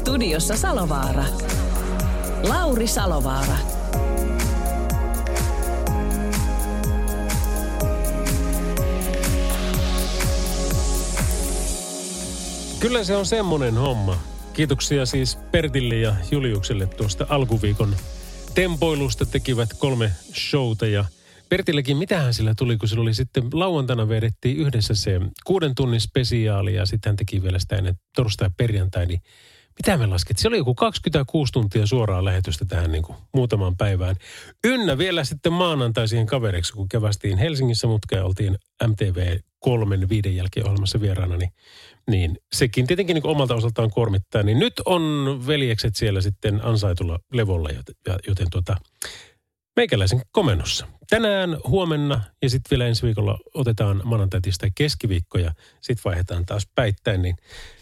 Studiossa Salovaara. Lauri Salovaara. Kyllä se on semmonen homma. Kiitoksia siis Pertille ja Juliukselle tuosta alkuviikon tempoilusta. Tekivät kolme showta ja Pertillekin, mitähän sillä tuli, kun sillä oli sitten lauantaina vedettiin yhdessä se kuuden tunnin spesiaali ja sitten hän teki vielä sitä ennen torstai ja perjantai, niin mitä me laskettiin? Se oli joku 26 tuntia suoraa lähetystä tähän niin kuin muutamaan päivään. Ynnä vielä sitten maanantai siihen kun kevästiin Helsingissä mutka ja oltiin MTV kolmen viiden jälkeen ohjelmassa vieraana, niin, niin sekin tietenkin niin omalta osaltaan kormittaa. Niin nyt on veljekset siellä sitten ansaitulla levolla, joten, joten tuota, meikäläisen komennossa. Tänään, huomenna ja sitten vielä ensi viikolla otetaan maanantai, tai keskiviikko ja sitten vaihdetaan taas päittäin. Niin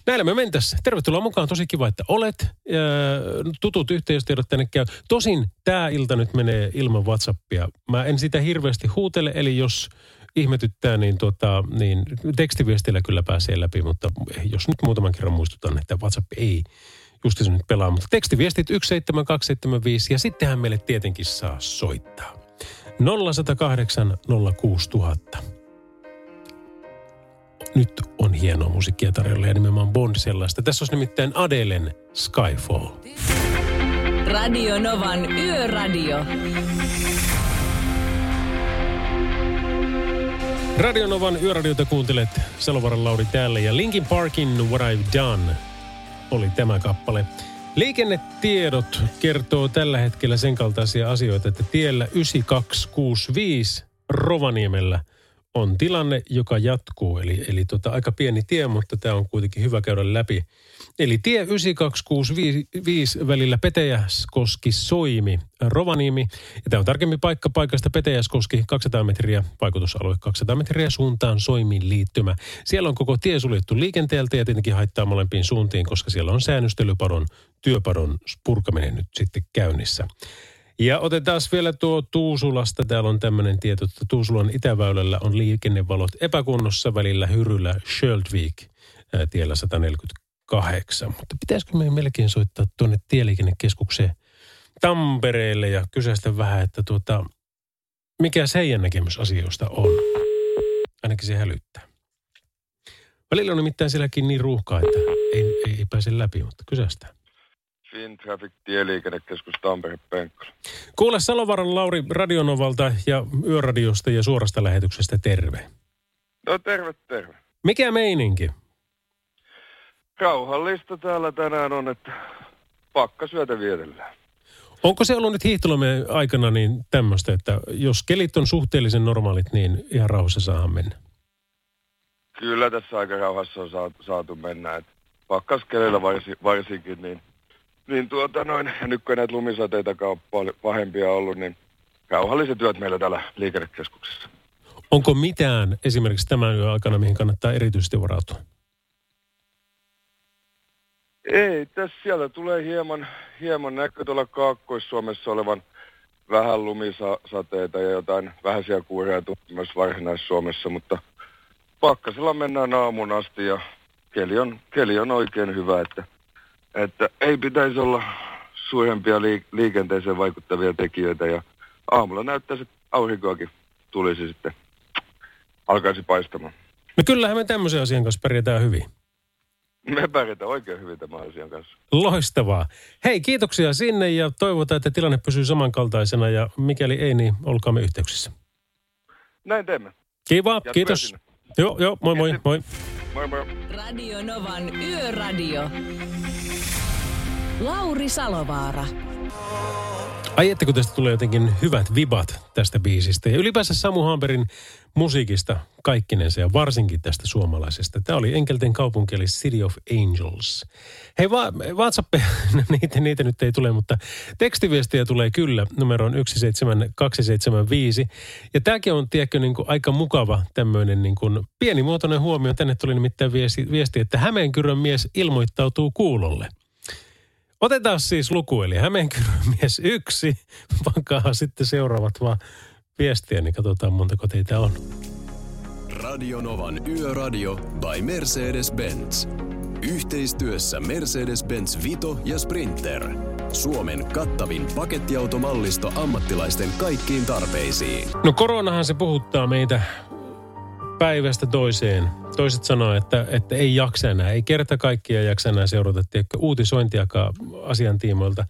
näillä me mentäs. Tervetuloa mukaan. Tosi kiva, että olet. Ja tutut yhteystiedot tänne käy. Tosin tämä ilta nyt menee ilman Whatsappia. Mä en sitä hirveästi huutele, eli jos ihmetyttää, niin, tota, niin tekstiviestillä kyllä pääsee läpi, mutta jos nyt muutaman kerran muistutan, että WhatsApp ei justi nyt pelaa. Mutta tekstiviestit 17275 ja sittenhän meille tietenkin saa soittaa. 0108 06000. Nyt on hienoa musiikkia tarjolla ja nimenomaan Bond sellaista. Tässä olisi nimittäin Adelen Skyfall. Radio Novan Yöradio. Radio Novan Yöradiota kuuntelet Salovaran Lauri täällä ja Linkin Parkin What I've Done oli tämä kappale. Liikennetiedot kertoo tällä hetkellä sen kaltaisia asioita, että tiellä 9265 Rovaniemellä on tilanne, joka jatkuu. Eli, eli tota, aika pieni tie, mutta tämä on kuitenkin hyvä käydä läpi. Eli tie 9265 välillä Petäjäskoski Soimi Rovaniemi. Ja tämä on tarkemmin paikka paikasta Petäjäskoski 200 metriä, vaikutusalue 200 metriä suuntaan Soimin liittymä. Siellä on koko tie suljettu liikenteeltä ja tietenkin haittaa molempiin suuntiin, koska siellä on säännöstelypadon, työpadon purkaminen nyt sitten käynnissä. Ja otetaan vielä tuo Tuusulasta. Täällä on tämmöinen tieto, että Tuusulan itäväylällä on liikennevalot epäkunnossa välillä Hyryllä Schöldvik tiellä 148. Mutta pitäisikö meidän melkein soittaa tuonne tieliikennekeskukseen Tampereelle ja kysäistä vähän, että tuota, mikä heidän näkemys asioista on. Ainakin se hälyttää. Välillä on nimittäin sielläkin niin ruuhkaa, että ei, ei, ei pääse läpi, mutta kysästään. FinTraffic tieliikennekeskus Tampere Penkkola. Kuule Salovaran Lauri Radionovalta ja Yöradiosta ja suorasta lähetyksestä terve. No terve, terve. Mikä meininki? Rauhallista täällä tänään on, että pakkasyötä vietellään. Onko se ollut nyt hiihtolomien aikana niin tämmöistä, että jos kelit on suhteellisen normaalit, niin ihan rauhassa saa mennä? Kyllä tässä aika rauhassa on saatu, mennä. Pakkaskelillä varsi, varsinkin, niin niin tuota noin, nyt kun näitä lumisateita on paljon pahempia ollut, niin rauhalliset työt meillä täällä liikennekeskuksessa. Onko mitään esimerkiksi tämän yön aikana, mihin kannattaa erityisesti varautua? Ei, tässä siellä tulee hieman, hieman näkyy tuolla Kaakkois-Suomessa olevan vähän lumisateita ja jotain vähäisiä kuuria myös Varsinais-Suomessa, mutta pakkasella mennään aamun asti ja keli on, keli on oikein hyvä, että että ei pitäisi olla suurempia liikenteeseen vaikuttavia tekijöitä ja aamulla näyttäisi, että aurinkoakin tulisi sitten, alkaisi paistamaan. No kyllähän me tämmöisen asian kanssa pärjätään hyvin. Me pärjätään oikein hyvin tämän asian kanssa. Loistavaa. Hei, kiitoksia sinne ja toivotaan, että tilanne pysyy samankaltaisena ja mikäli ei, niin olkaamme yhteyksissä. Näin teemme. Kiva, Jatkuja kiitos. Sinne. Joo, joo, moi moi, moi. Moi moi. Radio Novan Yöradio. Lauri Salovaara. Ai että kun tästä tulee jotenkin hyvät vibat tästä biisistä. Ja ylipäänsä Samu Hamperin musiikista kaikkinensa ja varsinkin tästä suomalaisesta. Tämä oli Enkelten kaupunki eli City of Angels. Hei va- WhatsApp, no niitä, niitä nyt ei tule, mutta tekstiviestiä tulee kyllä numeroon 17275. Ja tämäkin on, tiedätkö, niin kuin aika mukava tämmöinen niin kuin pienimuotoinen huomio. Tänne tuli nimittäin viesti, viesti että Hämeenkyrön mies ilmoittautuu kuulolle. Otetaan siis luku, eli Hämeenkyrön mies yksi. Pankaa sitten seuraavat vaan viestiä, niin katsotaan montako teitä on. Radio Novan Yöradio by Mercedes-Benz. Yhteistyössä Mercedes-Benz Vito ja Sprinter. Suomen kattavin pakettiautomallisto ammattilaisten kaikkiin tarpeisiin. No koronahan se puhuttaa meitä päivästä toiseen. Toiset sanoo, että, että ei jaksa enää, ei kerta kaikkia jaksa enää seurata tiedätkö, uutisointiakaan asiantiimoilta.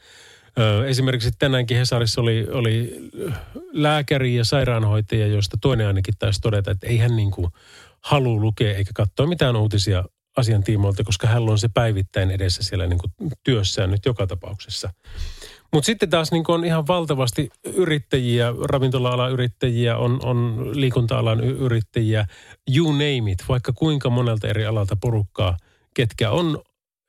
Ö, esimerkiksi tänäänkin Hesarissa oli, oli lääkäri ja sairaanhoitaja, joista toinen ainakin taisi todeta, että ei hän niin kuin halua lukea eikä katsoa mitään uutisia asiantiimoilta, koska hän on se päivittäin edessä siellä niin kuin työssään nyt joka tapauksessa. Mutta sitten taas niin on ihan valtavasti yrittäjiä, ravintola-alan yrittäjiä, on, on liikunta-alan yrittäjiä, you name it, vaikka kuinka monelta eri alalta porukkaa, ketkä on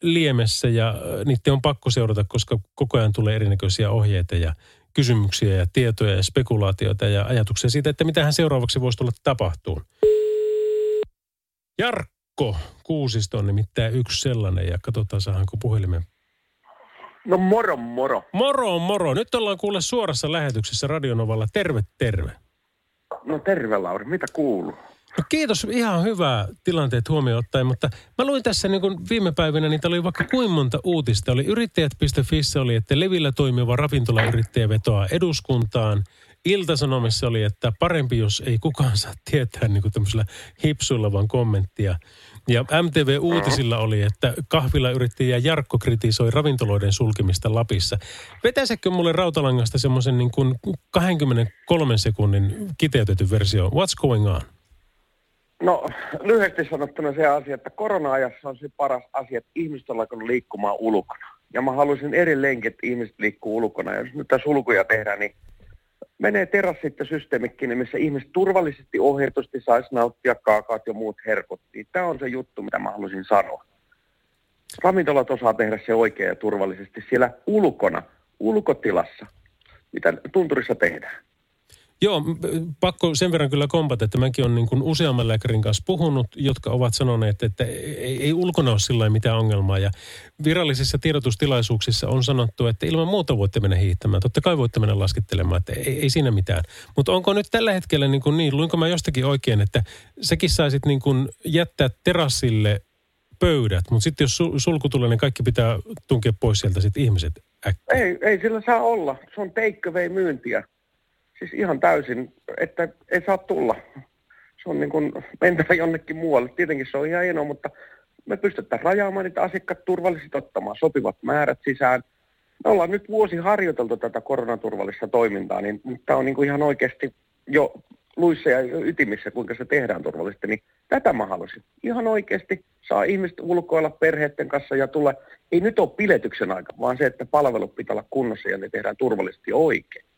liemessä ja niiden on pakko seurata, koska koko ajan tulee erinäköisiä ohjeita ja kysymyksiä ja tietoja ja spekulaatioita ja ajatuksia siitä, että mitä hän seuraavaksi voisi tulla tapahtuun. Jarkko Kuusisto on nimittäin yksi sellainen ja katsotaan saadaanko puhelimen No moro moro. Moro, moro. Nyt ollaan kuulle suorassa lähetyksessä Radionovalla. Terve, terve. No terve Lauri, mitä kuuluu? No kiitos, ihan hyvää tilanteet huomioon ottaen, mutta mä luin tässä niin kuin viime päivinä, niitä oli vaikka kuinka monta uutista. Oli yrittäjät.fissä oli, että Levillä toimiva ravintolayrittäjä vetoaa eduskuntaan. Iltasanomissa oli, että parempi, jos ei kukaan saa tietää niin kuin tämmöisellä hipsuilla vaan kommenttia. Ja MTV Uutisilla oli, että kahvilayrittäjä Jarkko kritisoi ravintoloiden sulkemista Lapissa. Vetäisekö mulle rautalangasta semmoisen niin kuin 23 sekunnin kiteytetyn versio? What's going on? No lyhyesti sanottuna se asia, että korona-ajassa on se paras asia, että ihmiset on liikkumaan ulkona. Ja mä haluaisin edelleenkin, että ihmiset liikkuu ulkona. Ja jos nyt tässä sulkuja tehdään, niin menee terassit ja systeemikki, missä ihmiset turvallisesti ohjatusti saisi nauttia kaakaat ja muut herkut. Niin Tämä on se juttu, mitä mä haluaisin sanoa. Ravintolat osaa tehdä se oikein ja turvallisesti siellä ulkona, ulkotilassa, mitä tunturissa tehdään. Joo, pakko sen verran kyllä kompata, että mäkin olen niin useamman lääkärin kanssa puhunut, jotka ovat sanoneet, että ei, ei ulkona ole sillä mitään ongelmaa. Ja virallisissa tiedotustilaisuuksissa on sanottu, että ilman muuta voitte mennä hiihtämään. Totta kai voitte mennä laskettelemaan, että ei, ei siinä mitään. Mutta onko nyt tällä hetkellä niin, kuin niin, luinko mä jostakin oikein, että sekin saisit niin kuin jättää terassille pöydät, mutta sitten jos sul- sulku tulee, niin kaikki pitää tunkea pois sieltä sitten ihmiset äkkiä. Ei, ei sillä saa olla. Se on take myyntiä. Siis ihan täysin, että ei saa tulla. Se on niin kuin mentävä jonnekin muualle. Tietenkin se on ihan hienoa, mutta me pystytään rajaamaan niitä asiakkaat turvallisesti ottamaan sopivat määrät sisään. Me ollaan nyt vuosi harjoiteltu tätä koronaturvallista toimintaa, niin tämä on niin kuin ihan oikeasti jo luissa ja ytimissä, kuinka se tehdään turvallisesti, niin tätä mä haluaisin. Ihan oikeasti saa ihmiset ulkoilla perheiden kanssa ja tulla, ei nyt ole piletyksen aika, vaan se, että palvelut pitää olla kunnossa ja ne tehdään turvallisesti oikein.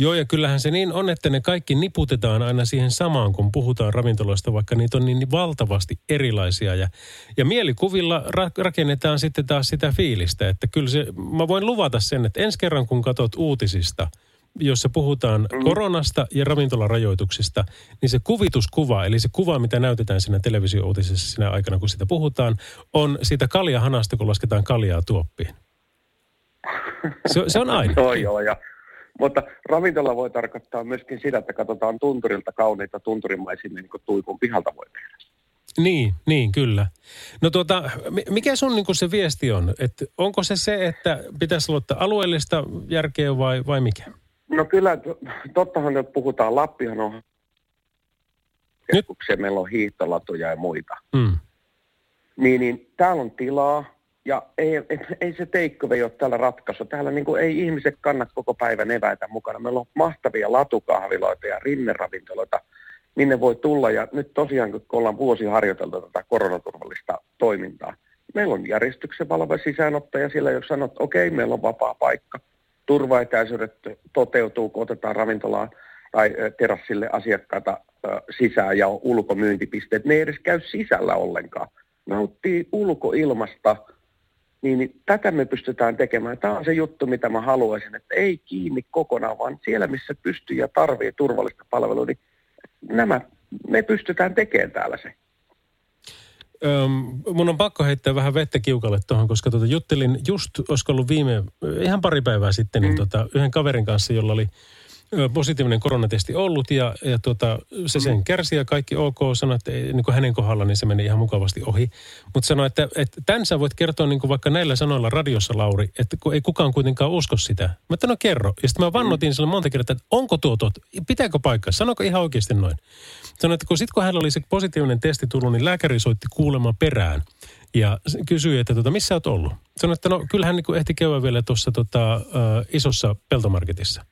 Joo, ja kyllähän se niin on, että ne kaikki niputetaan aina siihen samaan, kun puhutaan ravintoloista, vaikka niitä on niin valtavasti erilaisia. Ja, ja mielikuvilla ra- rakennetaan sitten taas sitä fiilistä, että kyllä se, mä voin luvata sen, että ensi kerran kun katsot uutisista, jossa puhutaan mm. koronasta ja ravintolarajoituksista, niin se kuvituskuva, eli se kuva, mitä näytetään siinä televisio-uutisessa siinä aikana, kun sitä puhutaan, on siitä kaljahanasta, kun lasketaan kaljaa tuoppiin. Se, se on aina. Joo, joo, ja mutta ravintola voi tarkoittaa myöskin sitä, että katsotaan tunturilta kauniita tunturimaisimia, niin kuin tuikun pihalta voi tehdä. Niin, niin kyllä. No tuota, mi- mikä sun niin se viesti on? Et onko se se, että pitäisi luottaa alueellista järkeä vai, vai mikä? No kyllä, to- tottahan nyt puhutaan, Lappihan on keskuksia, meillä on hiihtolatuja ja muita. Mm. Niin, niin täällä on tilaa ja ei, ei, se teikkove ole täällä ratkaisu. Täällä niin kuin, ei ihmiset kanna koko päivän eväitä mukana. Meillä on mahtavia latukahviloita ja rinneravintoloita, minne voi tulla. Ja nyt tosiaan, kun ollaan vuosi harjoiteltu tätä koronaturvallista toimintaa, meillä on järjestyksen valve sisäänottaja siellä, jos sanot, että okei, meillä on vapaa paikka. turvaetäisyydet toteutuu, kun otetaan ravintolaan tai terassille asiakkaita sisään ja ulkomyyntipisteet. Ne ei edes käy sisällä ollenkaan. Nauttii ulkoilmasta, niin, niin tätä me pystytään tekemään. Tämä on se juttu, mitä mä haluaisin, että ei kiinni kokonaan, vaan siellä, missä pystyy ja tarvii turvallista palvelua, niin nämä me pystytään tekemään täällä se. Öm, mun on pakko heittää vähän vettä kiukalle tuohon, koska tota, juttelin just, olisiko ollut viime, ihan pari päivää sitten, niin tota, yhden kaverin kanssa, jolla oli positiivinen koronatesti ollut ja, ja tota, se sen kärsi ja kaikki ok. Sanoi, että niin kuin hänen kohdalla niin se meni ihan mukavasti ohi. Mutta sanoi, että, että tämän sä voit kertoa niin kuin vaikka näillä sanoilla radiossa, Lauri, että kun ei kukaan kuitenkaan usko sitä. Mä että no kerro. Ja sitten mä vannotin sille monta kertaa, että onko tuo tot, pitääkö paikkaa, sanoko ihan oikeasti noin. Sanoi, että kun sitten kun hänellä oli se positiivinen testi tullut, niin lääkäri soitti kuulemaan perään. Ja kysyi, että tota, missä olet ollut? Sanoi, että no kyllähän niin ehti käydä vielä tuossa tota, ö, isossa peltomarketissa.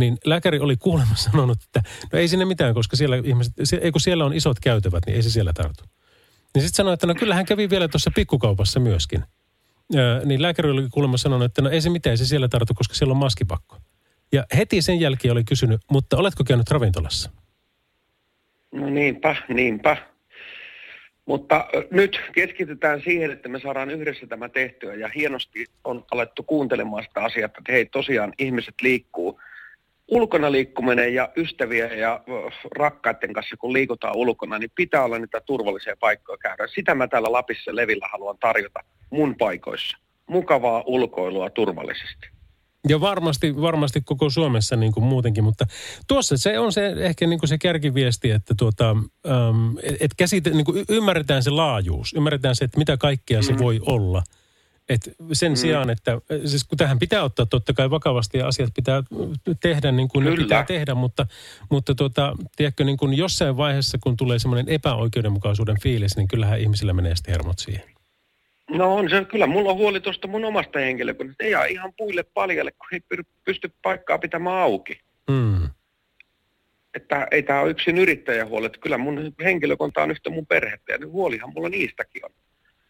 Niin lääkäri oli kuulemma sanonut, että no ei sinne mitään, koska siellä ihmiset, se, ei kun siellä on isot käytävät, niin ei se siellä tartu. Niin sitten sanoi, että no kyllähän kävi vielä tuossa pikkukaupassa myöskin. Ö, niin lääkäri oli kuulemma sanonut, että no ei se mitään, ei se siellä tartu, koska siellä on maskipakko. Ja heti sen jälkeen oli kysynyt, mutta oletko käynyt ravintolassa? No niinpä, niinpä. Mutta nyt keskitytään siihen, että me saadaan yhdessä tämä tehtyä ja hienosti on alettu kuuntelemaan sitä asiaa, että hei tosiaan ihmiset liikkuu. Ulkona liikkuminen ja ystäviä ja rakkaiden kanssa, kun liikutaan ulkona, niin pitää olla niitä turvallisia paikkoja käydä. Sitä mä täällä Lapissa Levillä haluan tarjota mun paikoissa. Mukavaa ulkoilua turvallisesti. Ja varmasti, varmasti koko Suomessa niin kuin muutenkin, mutta tuossa se on se ehkä niin kuin se kärkiviesti, että tuota, äm, et käsite, niin kuin ymmärretään se laajuus, ymmärretään se, että mitä kaikkea se voi olla. Et sen sijaan, että siis kun tähän pitää ottaa totta kai vakavasti ja asiat pitää tehdä niin kuin ne Kyllä. pitää tehdä, mutta, mutta tuota, tiedätkö, niin kuin jossain vaiheessa, kun tulee semmoinen epäoikeudenmukaisuuden fiilis, niin kyllähän ihmisillä menee sitten hermot siihen. No on se, kyllä mulla on huoli tuosta mun omasta henkilökunnasta. Ei jää ihan puille paljalle, kun ei py- pysty paikkaa pitämään auki. Mm. Että ei tämä ole yksin yrittäjän huoli, että kyllä mun henkilökunta on yhtä mun perhettä ja niin huolihan mulla niistäkin on.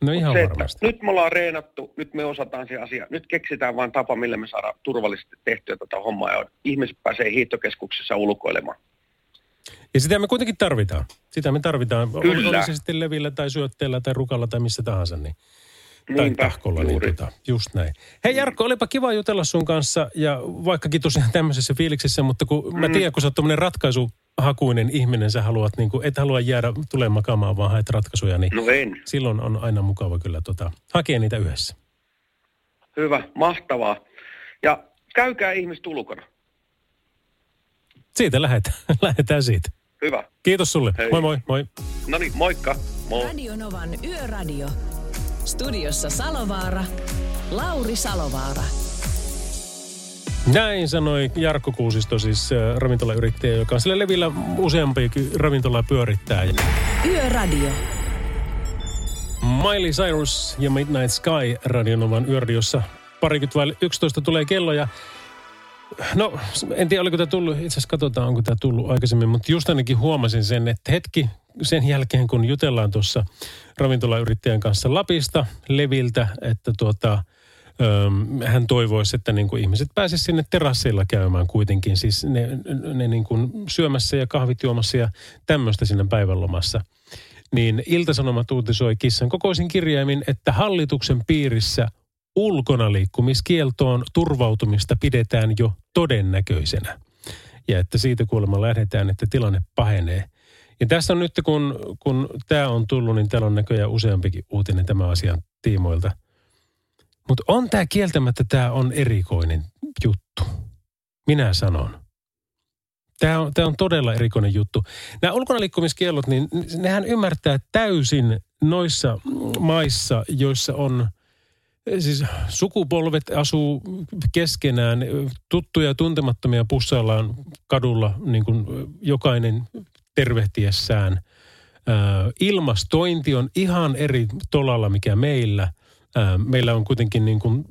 No ihan se, että varmasti. nyt me ollaan reenattu, nyt me osataan se asia, nyt keksitään vaan tapa, millä me saadaan turvallisesti tehtyä tätä hommaa ja ihmiset pääsee hiihtokeskuksessa ulkoilemaan. Ja sitä me kuitenkin tarvitaan. Sitä me tarvitaan. Kyllä. oli se sitten levillä tai syötteellä tai rukalla tai missä tahansa. Niin, tai tahkolla. Niin, tota, just näin. Hei Jarkko, olipa kiva jutella sun kanssa ja vaikkakin tosiaan tämmöisessä fiiliksessä, mutta kun mä tiedän, kun sä oot tommonen ratkaisuhakuinen ihminen, sä haluat, niin kuin, et halua jäädä tulemaan makaamaan, vaan haet ratkaisuja, niin No en. silloin on aina mukava kyllä tota, hakea niitä yhdessä. Hyvä, mahtavaa. Ja käykää ihmiset ulkona. Siitä lähdetään, lähdetään siitä. Hyvä. Kiitos sulle. Hei. Moi moi, moi. No niin, moikka. Moi. Radio Novan Yöradio. Studiossa Salovaara. Lauri Salovaara. Näin sanoi Jarkko Kuusisto, siis äh, ravintolayrittäjä, joka on sillä levillä useampiakin ravintolaa pyörittää. Yöradio. Miley Cyrus ja Midnight Sky Radionovan yöradiossa. Parikymmentä vai 11 tulee kello ja No, en tiedä, oliko tämä tullut, itse asiassa katsotaan, onko tämä tullut aikaisemmin, mutta just ainakin huomasin sen, että hetki sen jälkeen, kun jutellaan tuossa ravintolayrittäjän kanssa Lapista, Leviltä, että tuota, öm, hän toivoisi, että niin kuin ihmiset pääsisivät sinne terasseilla käymään kuitenkin, siis ne, ne niin kuin syömässä ja kahvit juomassa ja tämmöistä siinä päivänlomassa. Niin Ilta-Sanomat uutisoi kissan kokoisin kirjaimin, että hallituksen piirissä ulkonaliikkumiskieltoon turvautumista pidetään jo todennäköisenä. Ja että siitä kuulemma lähdetään, että tilanne pahenee. Ja tässä on nyt, kun, kun tämä on tullut, niin täällä on näköjään useampikin uutinen tämän asian tiimoilta. Mutta on tämä kieltämättä, tämä on erikoinen juttu. Minä sanon. Tämä on, tämä on todella erikoinen juttu. Nämä ulkonaliikkumiskiellot, niin nehän ymmärtää täysin noissa maissa, joissa on siis sukupolvet asuu keskenään, tuttuja ja tuntemattomia pussaillaan kadulla niin kuin jokainen tervehtiessään. Ää, Ilmastointi on ihan eri tolalla, mikä meillä. Ää, Meillä on kuitenkin niin kuin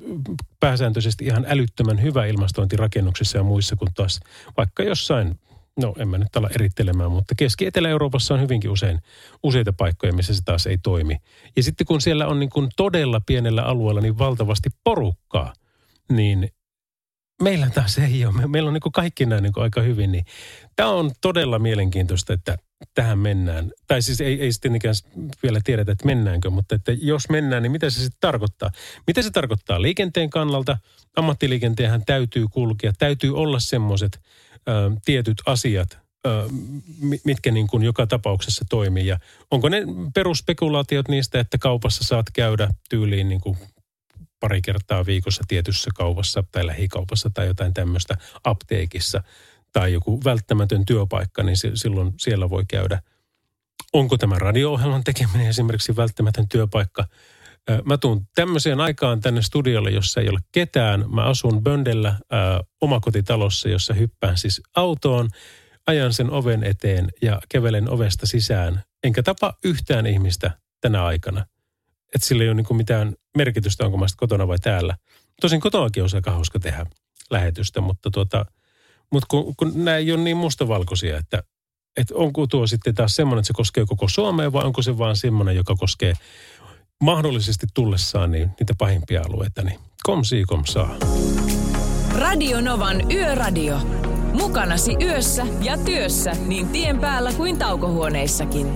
pääsääntöisesti ihan älyttömän hyvä ilmastointi rakennuksissa ja muissa kuin taas vaikka jossain, no en mä nyt ala erittelemään, mutta Keski-Etelä-Euroopassa on hyvinkin usein useita paikkoja, missä se taas ei toimi. Ja sitten kun siellä on niin kuin todella pienellä alueella niin valtavasti porukkaa, niin meillä taas ei ole. Me, meillä on niin kuin kaikki nämä niin kuin aika hyvin. Niin tämä on todella mielenkiintoista, että tähän mennään. Tai siis ei, ei sitten ikään vielä tiedetä, että mennäänkö, mutta että jos mennään, niin mitä se sitten tarkoittaa? Mitä se tarkoittaa liikenteen kannalta? Ammattiliikenteenhän täytyy kulkea, täytyy olla semmoiset tietyt asiat, ö, mitkä niin kuin joka tapauksessa toimii. Ja onko ne perusspekulaatiot niistä, että kaupassa saat käydä tyyliin niin kuin pari kertaa viikossa tietyssä kaupassa tai lähikaupassa tai jotain tämmöistä apteekissa tai joku välttämätön työpaikka, niin silloin siellä voi käydä. Onko tämä radio-ohjelman tekeminen esimerkiksi välttämätön työpaikka? Mä tuun tämmöiseen aikaan tänne studiolle, jossa ei ole ketään. Mä asun Böndellä äh, omakotitalossa, jossa hyppään siis autoon, ajan sen oven eteen ja kävelen ovesta sisään. Enkä tapa yhtään ihmistä tänä aikana. Että sillä ei ole niin mitään merkitystä, onko mä kotona vai täällä. Tosin kotoakin on aika hauska tehdä lähetystä, mutta, tuota, mutta kun, kun nämä ei ole niin mustavalkoisia, että, että onko tuo sitten taas semmoinen, että se koskee koko Suomea vai onko se vaan semmoinen, joka koskee mahdollisesti tullessaan niin, niitä pahimpia alueita, niin kom si kom saa. Radio Novan Yöradio. Mukanasi yössä ja työssä niin tien päällä kuin taukohuoneissakin.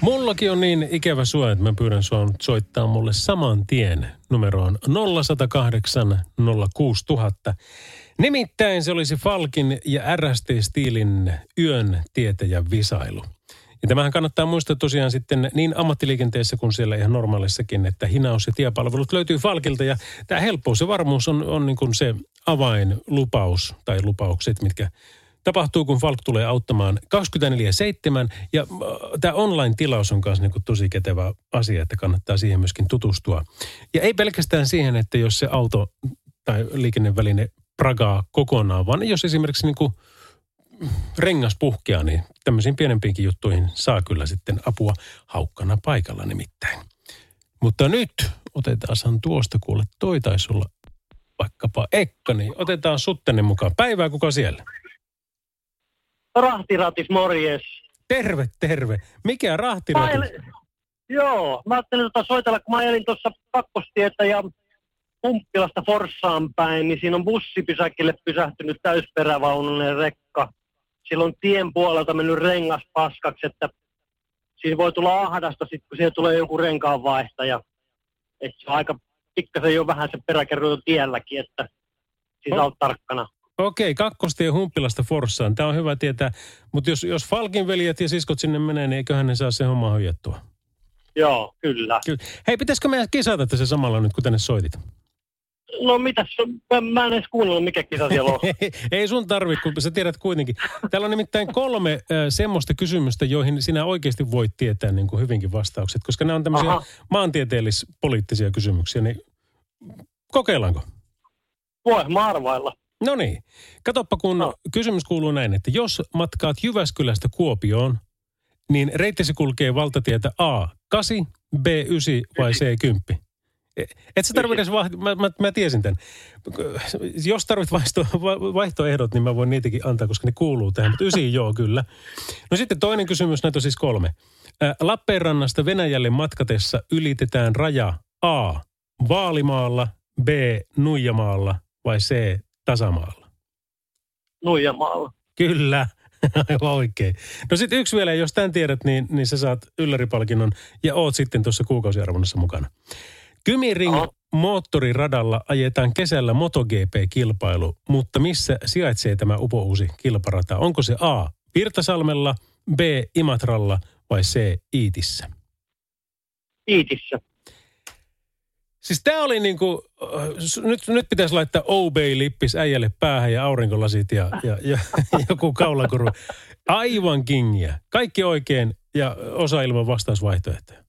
Mullakin on niin ikävä sua, että mä pyydän sua soittaa mulle saman tien numeroon 0108 06000. Nimittäin se olisi Falkin ja RST-stiilin yön tietäjä visailu. Ja tämähän kannattaa muistaa tosiaan sitten niin ammattiliikenteessä kuin siellä ihan normaalissakin, että hinaus- ja tiepalvelut löytyy Falkilta. Ja tämä helppous ja varmuus on, on niin kuin se avainlupaus tai lupaukset, mitkä tapahtuu, kun Falk tulee auttamaan 24-7. Ja äh, tämä online-tilaus on myös niin tosi ketevä asia, että kannattaa siihen myöskin tutustua. Ja ei pelkästään siihen, että jos se auto tai liikenneväline pragaa kokonaan, vaan jos esimerkiksi niin kuin rengas puhkeaa, niin tämmöisiin pienempiinkin juttuihin saa kyllä sitten apua haukkana paikalla nimittäin. Mutta nyt otetaan tuosta kuule, toi taisi olla vaikkapa Ekka, niin otetaan sut tänne mukaan. Päivää kuka siellä? Rahtiratis, morjes. Terve, terve. Mikä rahtiratis? Mä joo, mä ajattelin tota soitella, kun mä elin tuossa kakkostietä ja Pumppilasta Forssaan päin, niin siinä on bussipysäkille pysähtynyt täysperävaununen rekka. Silloin tien puolelta mennyt rengas paskaksi, että siinä voi tulla ahdasta sitten, kun siihen tulee joku renkaanvaihtaja. Että se on aika pikkasen jo vähän se peräkerroitu tielläkin, että siis on tarkkana. Okei, kakkostie Humppilasta Forssaan. Tämä on hyvä tietää. Mutta jos, jos Falkin veljet ja siskot sinne menee, niin eiköhän ne saa se homma hoidettua. Joo, kyllä. kyllä. Hei, pitäisikö meidän kisata tässä samalla nyt, kun tänne soitit? No mitäs, mä, mä en edes kuunnellut, mikä kisa siellä on. Ei sun tarvi, kun sä tiedät kuitenkin. Täällä on nimittäin kolme äh, semmoista kysymystä, joihin sinä oikeasti voit tietää niin kuin hyvinkin vastaukset, koska nämä on tämmöisiä Aha. maantieteellis-poliittisia kysymyksiä, niin kokeillaanko? Voi, mä arvailla. No niin. Katoppa, kun no. kysymys kuuluu näin, että jos matkaat Jyväskylästä Kuopioon, niin reittisi kulkee valtatietä A, 8, B, 9 vai C, 10? Et sä tarvitse mä, mä, mä tiesin tämän. Jos tarvit vaihto, vaihtoehdot, niin mä voin niitäkin antaa, koska ne kuuluu tähän. Mutta ysi joo, kyllä. No sitten toinen kysymys, näitä on siis kolme. Lappeenrannasta Venäjälle matkatessa ylitetään raja A. Vaalimaalla, B. Nuijamaalla vai C. Tasamaalla? Nuijamaalla. Kyllä. Aivan oikein. No sitten yksi vielä, jos tämän tiedät, niin, niin sä saat ylläripalkinnon ja oot sitten tuossa kuukausiarvonnassa mukana. Kymiring Aha. moottoriradalla ajetaan kesällä MotoGP-kilpailu, mutta missä sijaitsee tämä upouusi kilparata? Onko se A. Virtasalmella, B. Imatralla vai C. Iitissä? Iitissä. Siis tämä oli niinku, nyt, nyt pitäisi laittaa OB-lippis äijälle päähän ja aurinkolasit ja, ja, ja joku kaulakuru. Aivan kingiä. Kaikki oikein ja osa ilman vastausvaihtoehtoja.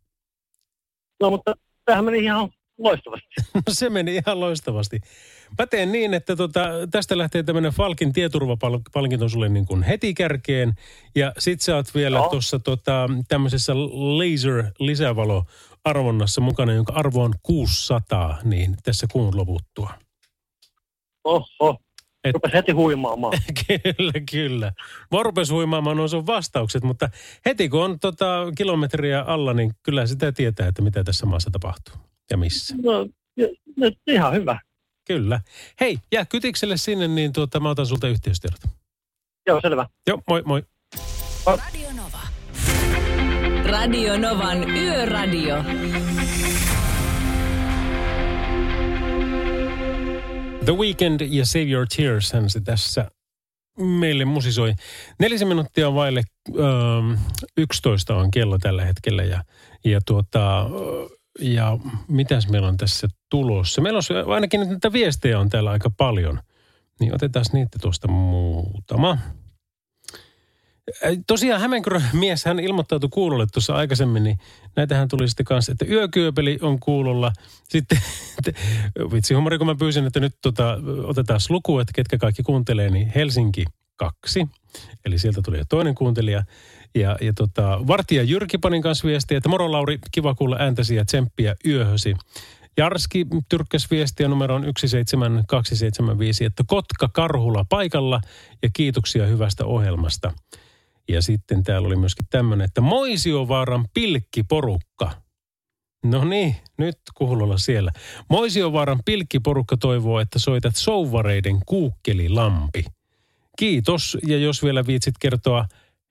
No mutta tämähän meni ihan loistavasti. No se meni ihan loistavasti. Mä teen niin, että tota, tästä lähtee tämmöinen Falkin tieturvapalkinto sulle niin kuin heti kärkeen. Ja sit sä oot vielä no. tuossa tota, tämmöisessä laser lisävalo arvonnassa mukana, jonka arvo on 600, niin tässä kuun loputtua. Oho, et, rupes heti huimaamaan. kyllä, kyllä. Mä rupes huimaamaan nuo sun vastaukset, mutta heti kun on tota kilometriä alla, niin kyllä sitä tietää, että mitä tässä maassa tapahtuu ja missä. No, Nyt ihan hyvä. Kyllä. Hei, jää kytikselle sinne, niin tuota, mä otan sulta yhteystiedot. Joo, selvä. Joo, moi moi. Radio Nova. Radio Novan Yöradio. The Weekend ja Save Your Tears hän se tässä meille musisoi. Nelisen minuuttia vaille ö, 11 on kello tällä hetkellä ja, ja tuota, ja mitäs meillä on tässä tulossa? Meillä on ainakin näitä viestejä on täällä aika paljon. Niin otetaan niitä tuosta muutama. Äh, Tosiaan Hämeenkyrön mies, hän ilmoittautui kuulolle tuossa aikaisemmin, niin näitähän tuli sitten kanssa, että yökyöpeli on kuulolla. Sitten, vitsi huumori, kun mä pyysin, että nyt tota, otetaan luku, että ketkä kaikki kuuntelee, niin Helsinki kaksi. Eli sieltä tuli jo toinen kuuntelija. Ja, ja tota, Vartija Jyrki panin kanssa viestiä, että moro Lauri, kiva kuulla ääntäsi ja tsemppiä yöhösi. Jarski tyrkkäs viestiä numeroon 17275, että Kotka Karhula paikalla ja kiitoksia hyvästä ohjelmasta. Ja sitten täällä oli myöskin tämmöinen, että Moisiovaaran pilkkiporukka. No niin, nyt kuulolla siellä. Moisiovaaran pilkkiporukka toivoo, että soitat souvareiden kuukkelilampi. Kiitos, ja jos vielä viitsit kertoa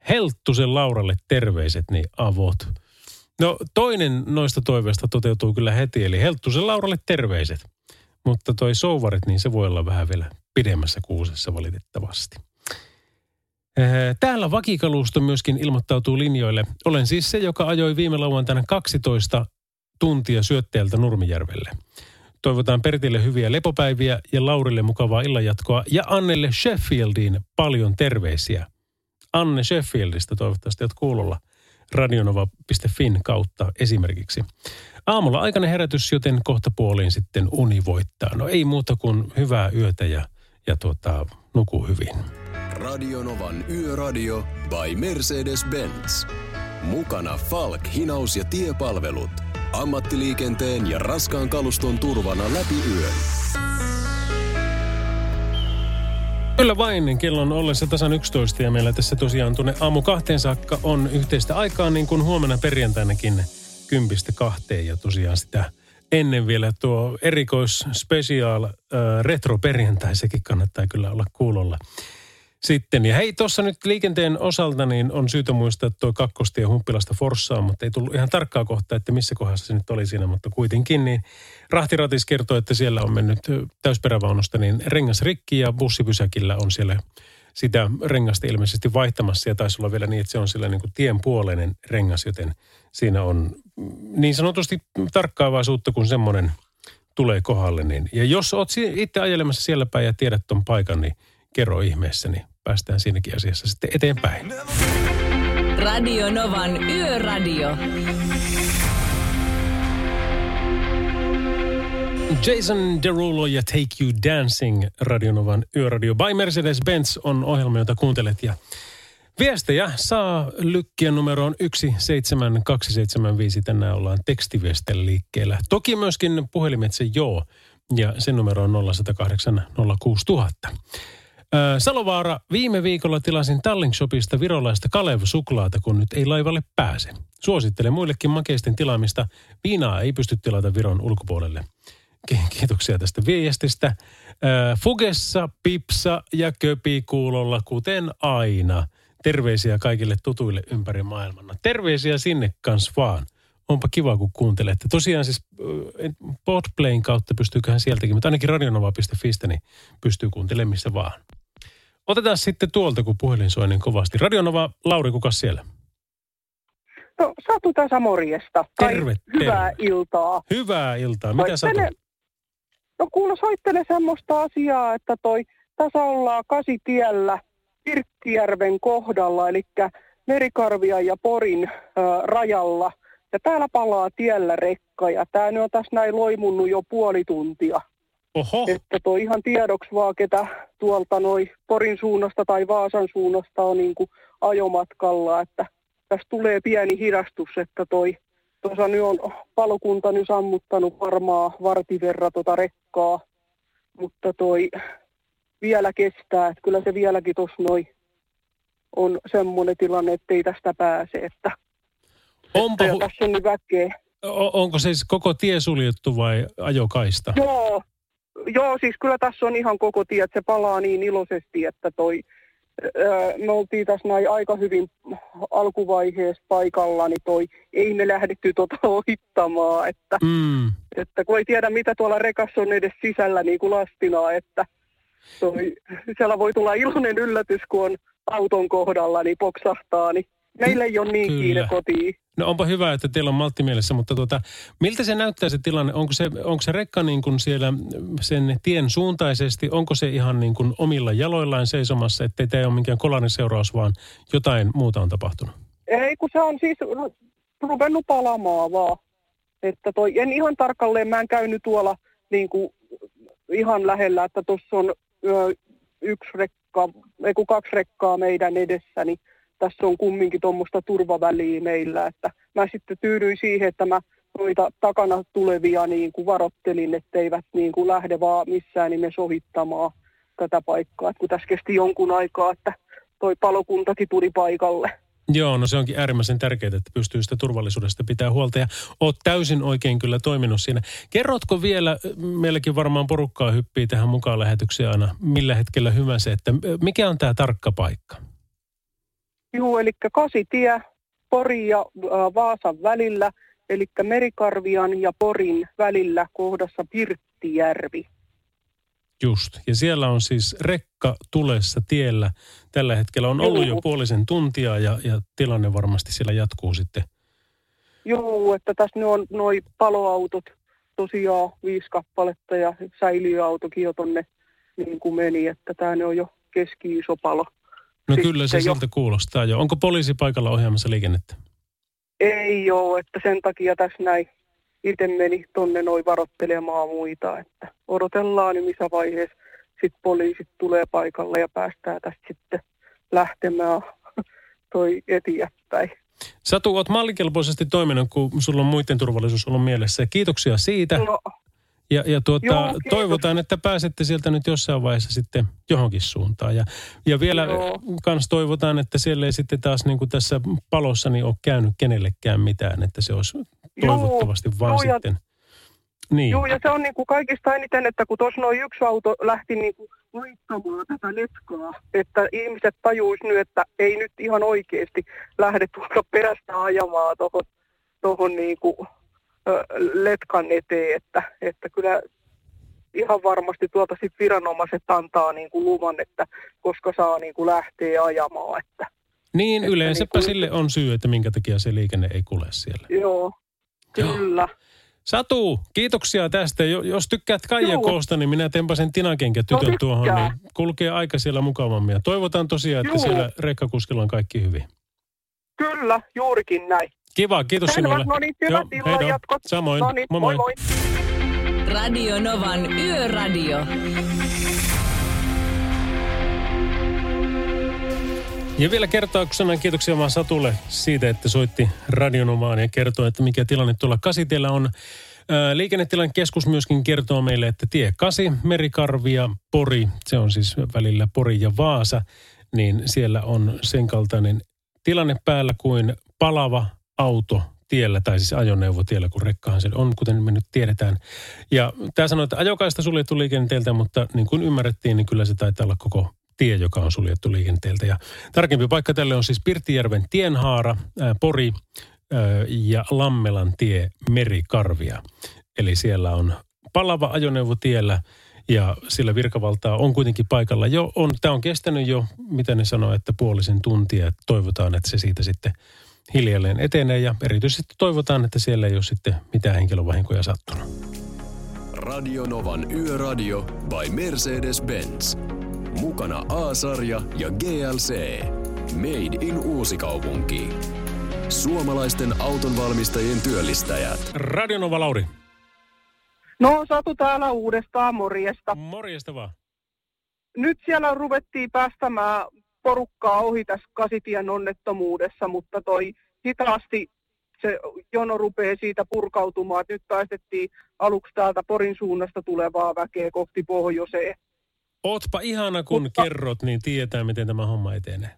Helttusen Lauralle terveiset, niin avot. No toinen noista toiveista toteutuu kyllä heti, eli Helttusen Lauralle terveiset. Mutta toi souvarit, niin se voi olla vähän vielä pidemmässä kuusessa valitettavasti. Ee, Täällä vakikalusto myöskin ilmoittautuu linjoille. Olen siis se, joka ajoi viime lauantaina 12 tuntia syötteeltä Nurmijärvelle. Toivotaan Pertille hyviä lepopäiviä ja Laurille mukavaa illanjatkoa ja Annelle Sheffieldiin paljon terveisiä. Anne Sheffieldistä toivottavasti olet kuulolla radionova.fin kautta esimerkiksi. Aamulla aikainen herätys, joten kohta puoliin sitten uni voittaa. No ei muuta kuin hyvää yötä ja, ja tuota, nuku hyvin. Radionovan Yöradio by Mercedes-Benz. Mukana Falk, hinaus ja tiepalvelut. Ammattiliikenteen ja raskaan kaluston turvana läpi yön. Kyllä vain, kello on ollessa tasan 11 ja meillä tässä tosiaan tuonne aamu kahteen saakka on yhteistä aikaa niin kuin huomenna perjantainakin kympistä kahteen ja tosiaan sitä ennen vielä tuo erikois special äh, retro perjantai, sekin kannattaa kyllä olla kuulolla. Sitten, ja hei, tuossa nyt liikenteen osalta niin on syytä muistaa, että tuo kakkostie Humppilasta Forssaan, mutta ei tullut ihan tarkkaa kohtaa, että missä kohdassa se nyt oli siinä, mutta kuitenkin niin Rahtiratis kertoo, että siellä on mennyt täysperävaunusta niin rengas rikki ja bussipysäkillä on siellä sitä rengasta ilmeisesti vaihtamassa ja taisi olla vielä niin, että se on sillä niin kuin tienpuoleinen rengas, joten siinä on niin sanotusti tarkkaavaisuutta, kun semmoinen tulee kohdalle. Niin. Ja jos oot itse ajelemassa siellä päin ja tiedät ton paikan, niin kerro ihmeessä, niin päästään siinäkin asiassa sitten eteenpäin. Radio Novan Yöradio. Jason Derulo ja Take You Dancing Radionovan Yöradio by Mercedes-Benz on ohjelma, jota kuuntelet ja Viestejä saa lykkiä numeroon 17275. Tänään ollaan tekstiviestillä liikkeellä. Toki myöskin puhelimitse joo ja sen numero on 0108 06000. Salovaara, viime viikolla tilasin Tallink Shopista virolaista Kalev-suklaata, kun nyt ei laivalle pääse. Suosittelen muillekin makeisten tilaamista. Viinaa ei pysty tilata Viron ulkopuolelle. Ki- Kiitoksia tästä viestistä. Fugessa, Pipsa ja Köpi kuulolla, kuten aina. Terveisiä kaikille tutuille ympäri maailman. No, Terveisiä sinne kans vaan. Onpa kiva, kun kuuntelette. Tosiaan siis Podplayn kautta pystyyköhän sieltäkin, mutta ainakin radionova.fistä niin pystyy kuuntelemaan missä vaan. Otetaan sitten tuolta, kun puhelin soi niin kovasti. Radionova, Lauri, kuka siellä? No, Satu tässä morjesta. Tai Terve, hyvää terve. iltaa. Hyvää iltaa. Mitä Soittele- No kuule, soittele semmoista asiaa, että toi, tässä ollaan kasitiellä Pirkkijärven kohdalla, eli Merikarvia ja Porin ö, rajalla. Ja täällä palaa tiellä rekka ja tää nyt on tässä näin loimunnut jo puoli tuntia. Oho, Että toi ihan tiedoksi vaan, ketä tuolta noi Porin suunnasta tai Vaasan suunnasta on niin kuin ajomatkalla, että tässä tulee pieni hidastus, että toi tuossa nyt on palokunta nyt sammuttanut varmaa vartin verran tota rekkaa, mutta toi vielä kestää, että kyllä se vieläkin tuossa noin on semmoinen tilanne, että ei tästä pääse, että, onpa, ja hu- tässä on nyt väkeä. O- onko se siis koko tie suljettu vai ajokaista? Joo, joo, siis kyllä tässä on ihan koko tie, että se palaa niin iloisesti, että toi, öö, me oltiin tässä näin aika hyvin alkuvaiheessa paikalla, niin toi, ei me lähdetty tota ohittamaan, että, Mm. että kun ei tiedä mitä tuolla rekassa on edes sisällä niin kuin lastina, että toi, siellä voi tulla iloinen yllätys, kun on auton kohdalla, niin poksahtaa, niin meillä ei ole niin Kyllä. kiire kotiin. No onpa hyvä, että teillä on maltti mielessä, mutta tuota, miltä se näyttää se tilanne? Onko se, onko se rekka niin kuin siellä sen tien suuntaisesti, onko se ihan niin kuin omilla jaloillaan seisomassa, ettei tämä ole minkään kolarin seuraus, vaan jotain muuta on tapahtunut? Ei, kun se on siis ru- ruvennut palamaan vaan. Että toi, en ihan tarkalleen, mä en käynyt tuolla niin kuin, ihan lähellä, että tuossa on ö, yksi rekka, ei kun kaksi rekkaa meidän edessä, niin tässä on kumminkin tuommoista turvaväliä meillä, että mä sitten tyydyin siihen, että mä noita takana tulevia niin kuin varottelin, etteivät niin kuin lähde vaan missään nimessä ohittamaan tätä paikkaa, että kun tässä kesti jonkun aikaa, että toi palokuntakin tuli paikalle. Joo, no se onkin äärimmäisen tärkeää, että pystyy sitä turvallisuudesta pitää huolta ja oot täysin oikein kyllä toiminut siinä. Kerrotko vielä, meilläkin varmaan porukkaa hyppii tähän mukaan lähetykseen aina, millä hetkellä hyvänsä, että mikä on tämä tarkka paikka? Joo, eli Kasitie Porin ja Vaasan välillä, eli Merikarvian ja Porin välillä kohdassa Pirttijärvi. Just. Ja siellä on siis rekka tulessa tiellä. Tällä hetkellä on ollut jo Joo. puolisen tuntia ja, ja tilanne varmasti siellä jatkuu sitten. Joo, että tässä ne on noi paloautot tosiaan viisi kappaletta ja säiliöautokin jo tonne niin kuin meni, että tämä ne on jo keski-iso palo. No Sitten kyllä se jo. siltä kuulostaa jo. Onko poliisi paikalla ohjaamassa liikennettä? Ei ole, että sen takia tässä näin itse meni tonne noin varoittelemaan muita, että odotellaan niin missä vaiheessa sitten poliisit tulee paikalle ja päästään tästä sitten lähtemään toi eteenpäin. Satu, oot mallikelpoisesti toiminut, kun sulla on muiden turvallisuus ollut mielessä. Kiitoksia siitä. No, Ja, ja tuota, Joo, kiitos. toivotaan, että pääsette sieltä nyt jossain vaiheessa sitten johonkin suuntaan. Ja, ja vielä Joo. kans toivotaan, että siellä ei sitten taas niin kuin tässä palossa niin ole käynyt kenellekään mitään, että se olisi toivottavasti vaan joo, ja- sitten. Niin, Joo, ja se on niin kuin kaikista eniten, että kun tuossa noin yksi auto lähti niin kuin voittamaan tätä letkaa, että ihmiset tajuis nyt, että ei nyt ihan oikeasti lähde tuolta perästä ajamaan tuohon tohon niin kuin, letkan eteen, että, että kyllä ihan varmasti tuolta sit viranomaiset antaa niin kuin luvan, että koska saa niin kuin lähteä ajamaan, että niin että yleensäpä niin kuin- sille on syy, että minkä takia se liikenne ei kulje siellä. joo, kyllä. Satu, kiitoksia tästä. Jo- Jos tykkäät Kaija Joo. Koosta, niin minä tempasen tinakenkä No tytön tuohon, tykkään. niin kulkee aika siellä mukavammin. Ja toivotaan tosiaan, että Joo. siellä rekkakuskilla on kaikki hyvin. Kyllä, juurikin näin. Kiva, kiitos Selvä, sinulle. no niin, hyvät Joo, illan jatkot. Samoin, No niin, moi moi moi. moi. Radio Novan Yöradio. Ja vielä kertauksena kiitoksia vaan Satulle siitä, että soitti radionomaan ja kertoi, että mikä tilanne tuolla Kasitiellä on. Ää, Liikennetilan keskus myöskin kertoo meille, että tie 8, Merikarvia, Pori, se on siis välillä Pori ja Vaasa, niin siellä on sen kaltainen tilanne päällä kuin palava auto tiellä, tai siis ajoneuvo tiellä, kun rekkahan se on, kuten me nyt tiedetään. Ja tämä sanoi, että ajokaista suljettu liikenteeltä, mutta niin kuin ymmärrettiin, niin kyllä se taitaa olla koko tie, joka on suljettu liikenteeltä. Ja tarkempi paikka tälle on siis Pirttijärven tienhaara, ää, Pori ää, ja Lammelan tie Merikarvia. Eli siellä on palava ajoneuvo tiellä ja sillä virkavaltaa on kuitenkin paikalla jo. On, tämä on kestänyt jo, mitä ne sanoo, että puolisen tuntia. Toivotaan, että se siitä sitten hiljalleen etenee ja erityisesti toivotaan, että siellä ei ole sitten mitään henkilövahinkoja sattunut. Radio Novan Yöradio by Mercedes-Benz. Mukana A-sarja ja GLC. Made in Uusikaupunki. Suomalaisten autonvalmistajien työllistäjät. Radionova Lauri, No Satu täällä uudestaan, morjesta. morjesta vaan. Nyt siellä ruvettiin päästämään porukkaa ohi tässä Kasitien onnettomuudessa, mutta toi hitaasti se jono rupeaa siitä purkautumaan. Nyt taistettiin aluksi täältä Porin suunnasta tulevaa väkeä kohti pohjoiseen. Ootpa ihana, kun Mutta- kerrot, niin tietää, miten tämä homma etenee.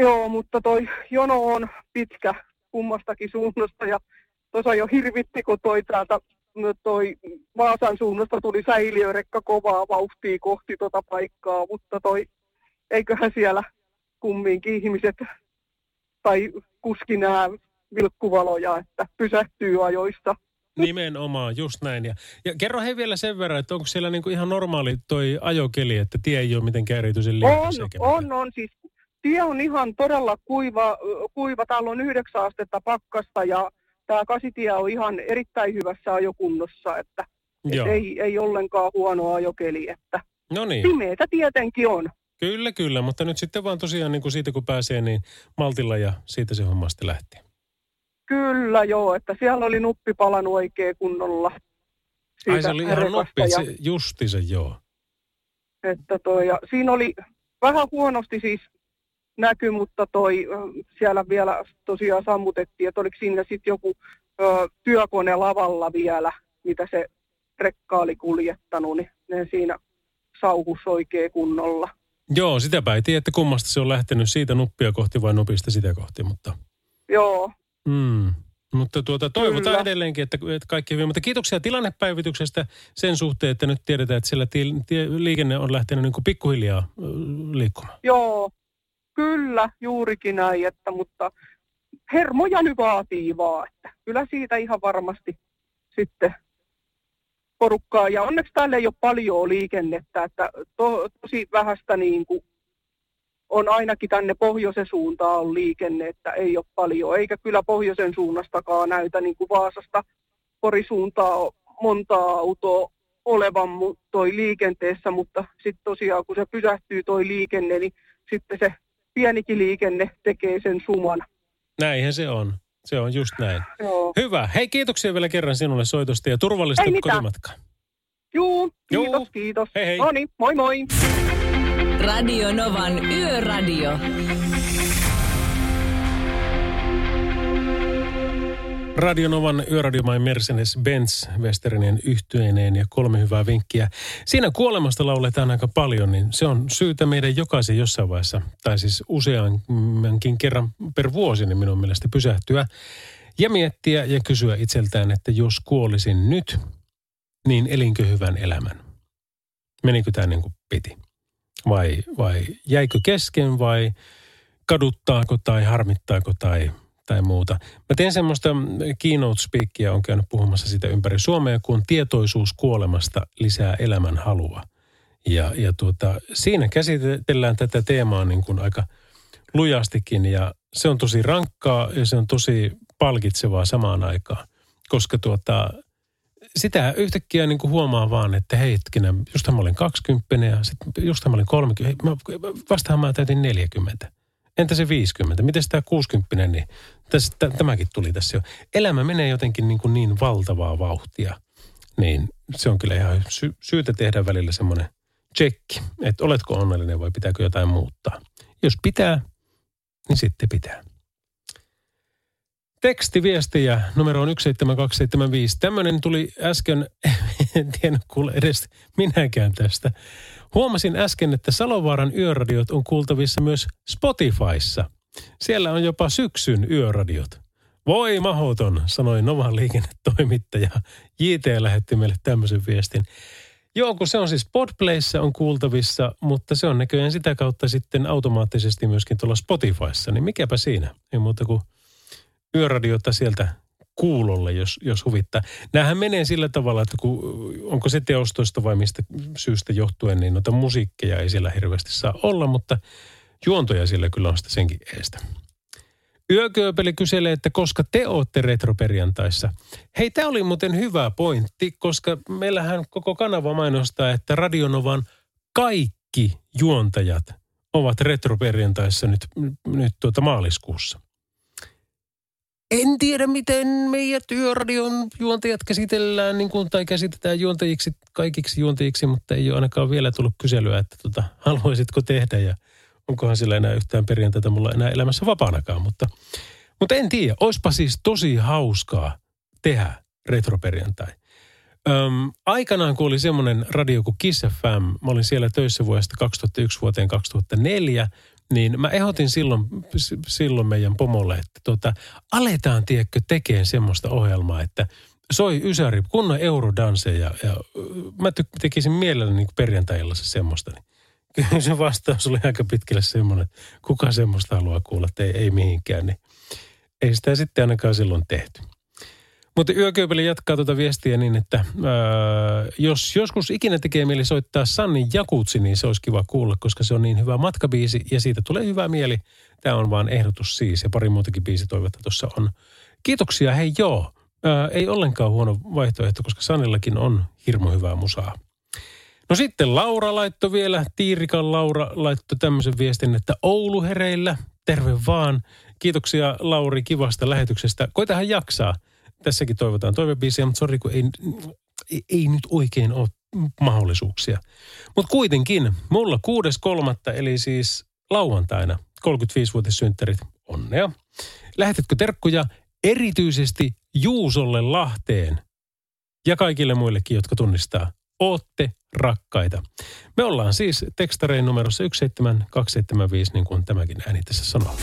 Joo, mutta toi jono on pitkä kummastakin suunnasta ja tuossa jo hirvitti, kun toi täältä toi Vaasan suunnasta tuli säiliörekka kovaa vauhtia kohti tota paikkaa, mutta toi eiköhän siellä kumminkin ihmiset tai kuski nää vilkkuvaloja, että pysähtyy ajoista. Nimenomaan, just näin. Ja, ja kerro he vielä sen verran, että onko siellä niinku ihan normaali toi ajokeli, että tie ei ole mitenkään erityisen On, liikas mitään? on, on. Siis tie on ihan todella kuiva, kuiva. Täällä on yhdeksän astetta pakkasta ja tämä kasitie on ihan erittäin hyvässä ajokunnossa, että et ei, ei ollenkaan huono ajokeli, että No niin, pimeätä tietenkin on. Kyllä, kyllä, mutta nyt sitten vaan tosiaan niin kuin siitä kun pääsee, niin maltilla ja siitä se homma sitten lähti. Kyllä joo, että siellä oli nuppi palannut oikein kunnolla. Ai siitä se oli ihan nopea, ja- se, justi se joo. Että toi, ja siinä oli vähän huonosti siis näky, mutta toi, siellä vielä tosiaan sammutettiin, että oliko siinä sitten joku ö, työkone lavalla vielä, mitä se rekka oli kuljettanut, niin ne siinä sauhus oikein kunnolla. Joo, sitäpä ei tiedä, että kummasta se on lähtenyt siitä nuppia kohti vai nupista sitä kohti, mutta... Joo, Mm. Mutta tuota, toivotaan Kyllä. edelleenkin, että, että kaikki hyvin. Mutta kiitoksia tilannepäivityksestä sen suhteen, että nyt tiedetään, että siellä tie, tie, liikenne on lähtenyt niin kuin pikkuhiljaa liikkumaan. joo, kyllä, juurikin näin, että, mutta hermoja nyt vaatii vaan, että kyllä siitä ihan varmasti sitten porukkaa. Ja onneksi täällä ei ole paljon liikennettä, että to, tosi vähästä niin kuin on ainakin tänne pohjoisen suuntaan on liikenne, että ei ole paljon. Eikä kyllä pohjoisen suunnastakaan näytä niin kuin Vaasasta Porisuuntaa montaa autoa olevan toi liikenteessä, mutta sitten tosiaan kun se pysähtyy toi liikenne, niin sitten se pienikin liikenne tekee sen suman. Näinhän se on. Se on just näin. Joo. Hyvä. Hei, kiitoksia vielä kerran sinulle soitosta ja turvallista kotimatkaa. Juu, kiitos, Juu. kiitos. Hei, hei. No niin, moi moi. Radio Novan Yöradio. Radionovan yöradiomain Mercedes-Benz Westerinen yhtyeineen ja kolme hyvää vinkkiä. Siinä kuolemasta lauletaan aika paljon, niin se on syytä meidän jokaisen jossain vaiheessa, tai siis useammankin kerran per vuosi, niin minun mielestä pysähtyä ja miettiä ja kysyä itseltään, että jos kuolisin nyt, niin elinkö hyvän elämän? Menikö tämä niin kuin piti? Vai, vai jäikö kesken vai kaduttaako tai harmittaako tai tai muuta. Mä teen semmoista keynote speakia, on käynyt puhumassa sitä ympäri Suomea, kun tietoisuus kuolemasta lisää elämän halua. Ja, ja tuota, siinä käsitellään tätä teemaa niin kuin aika lujastikin ja se on tosi rankkaa ja se on tosi palkitsevaa samaan aikaan. Koska tuota, sitä yhtäkkiä niin kuin huomaa vaan, että hei hetkinen, justhan mä olin 20 ja sitten justhan mä olin 30, hei, mä, vastahan mä täytin 40. Entä se 50? Miten tämä 60? Niin tässä, t- tämäkin tuli tässä jo. Elämä menee jotenkin niin, kuin niin valtavaa vauhtia. Niin se on kyllä ihan sy- syytä tehdä välillä semmoinen tsekki, että oletko onnellinen vai pitääkö jotain muuttaa. Jos pitää, niin sitten pitää. Tekstiviestejä numero on 17275. Tämmöinen tuli äsken, en tiedä kuule edes minäkään tästä. Huomasin äsken, että Salovaaran yöradiot on kuultavissa myös Spotifyssa. Siellä on jopa syksyn yöradiot. Voi mahoton, sanoi Novan liikennetoimittaja. JT lähetti meille tämmöisen viestin. Joo, kun se on siis Podplayssa on kuultavissa, mutta se on näköjään sitä kautta sitten automaattisesti myöskin tuolla Spotifyssa. Niin mikäpä siinä? Ei muuta kuin yöradiota sieltä kuulolle, jos, jos huvittaa. Nämähän menee sillä tavalla, että kun, onko se teostoista vai mistä syystä johtuen, niin noita musiikkeja ei siellä hirveästi saa olla, mutta juontoja siellä kyllä on sitä senkin eestä. Yökööpeli kyselee, että koska te olette retroperjantaissa. Hei, tämä oli muuten hyvä pointti, koska meillähän koko kanava mainostaa, että Radionovan kaikki juontajat ovat retroperjantaissa nyt, nyt tuota maaliskuussa. En tiedä, miten meidät yöradion juontajat käsitellään niin kuin, tai käsitetään juontajiksi, kaikiksi juontajiksi, mutta ei ole ainakaan vielä tullut kyselyä, että tota, haluaisitko tehdä ja onkohan sillä enää yhtään perjantaita mulla enää elämässä vapaanakaan. Mutta, mutta en tiedä, olisipa siis tosi hauskaa tehdä retroperjantai. Öm, aikanaan, kun oli semmoinen radio kuin Kiss FM, mä olin siellä töissä vuodesta 2001 vuoteen 2004, niin mä ehdotin silloin, silloin meidän pomolle, että tota, aletaan, tiedätkö, tekemään semmoista ohjelmaa, että soi Ysäri, kunnon eurodanse ja, ja mä tekisin mielelläni niin perjantai-illassa semmoista. Niin kyllä se vastaus oli aika pitkälle semmoinen, että kuka semmoista haluaa kuulla, että ei, ei mihinkään, niin ei sitä sitten ainakaan silloin tehty. Mutta Yökööpeli jatkaa tuota viestiä niin, että ää, jos joskus ikinä tekee mieli soittaa Sanni Jakutsi, niin se olisi kiva kuulla, koska se on niin hyvä matkabiisi ja siitä tulee hyvä mieli. Tämä on vaan ehdotus siis ja pari muutakin biisitoivetta tuossa on. Kiitoksia, hei joo. Ää, ei ollenkaan huono vaihtoehto, koska Sannillakin on hirmu hyvää musaa. No sitten Laura laittoi vielä, Tiirikan Laura laittoi tämmöisen viestin, että Oulu hereillä, terve vaan. Kiitoksia Lauri kivasta lähetyksestä. Koitahan jaksaa. Tässäkin toivotaan toivebiisiä, mutta sori kun ei, ei, ei nyt oikein ole mahdollisuuksia. Mutta kuitenkin, mulla 6.3. eli siis lauantaina 35-vuotissynttärit. Onnea. Lähetätkö terkkuja erityisesti Juusolle Lahteen ja kaikille muillekin, jotka tunnistaa. Ootte rakkaita. Me ollaan siis tekstarein numerossa 17275, niin kuin tämäkin ääni tässä sanoo.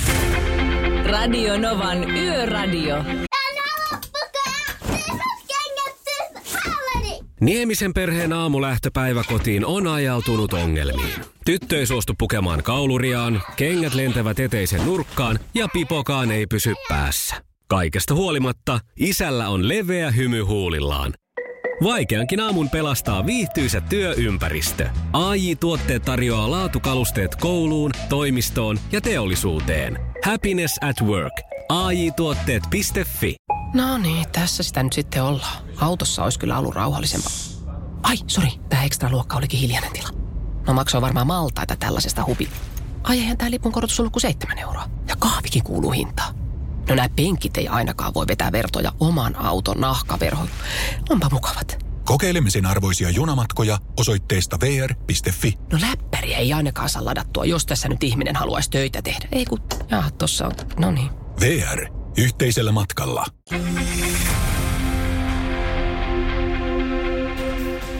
Radio Novan Yöradio. Niemisen perheen aamulähtöpäivä kotiin on ajautunut ongelmiin. Tyttö ei suostu pukemaan kauluriaan, kengät lentävät eteisen nurkkaan ja pipokaan ei pysy päässä. Kaikesta huolimatta, isällä on leveä hymy huulillaan. Vaikeankin aamun pelastaa viihtyisä työympäristö. AI Tuotteet tarjoaa laatukalusteet kouluun, toimistoon ja teollisuuteen. Happiness at work. AI Tuotteet.fi No niin, tässä sitä nyt sitten ollaan. Autossa olisi kyllä ollut rauhallisempaa. Ai, sori, tämä ekstra luokka olikin hiljainen tila. No maksoi varmaan maltaita tällaisesta hupi. Ai eihän tämä lipun korotus ollut kuin seitsemän euroa. Ja kahvikin kuuluu hintaan. No nämä penkit ei ainakaan voi vetää vertoja oman auton nahkaverhoon. Onpa mukavat. Kokeilemisen arvoisia junamatkoja osoitteesta vr.fi. No läppäriä ei ainakaan saa ladattua, jos tässä nyt ihminen haluaisi töitä tehdä. Ei kun, jaha, tossa on, no niin. VR. Yhteisellä matkalla.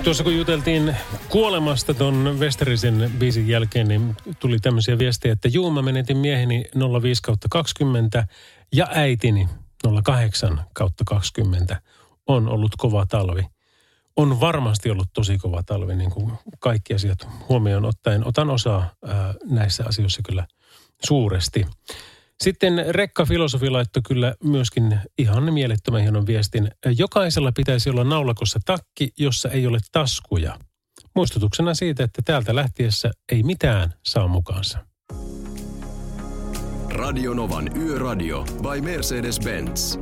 Tuossa kun juteltiin kuolemasta ton Westerisen biisin jälkeen, niin tuli tämmöisiä viestejä, että juu, mä menetin mieheni 05 kautta 20 ja äitini 08 kautta 20 on ollut kova talvi. On varmasti ollut tosi kova talvi, niin kuin kaikki asiat huomioon ottaen. Otan osaa ää, näissä asioissa kyllä suuresti. Sitten Rekka Filosofi laittoi kyllä myöskin ihan mielettömän hienon viestin. Jokaisella pitäisi olla naulakossa takki, jossa ei ole taskuja. Muistutuksena siitä, että täältä lähtiessä ei mitään saa mukaansa. Radionovan Yöradio by Mercedes-Benz.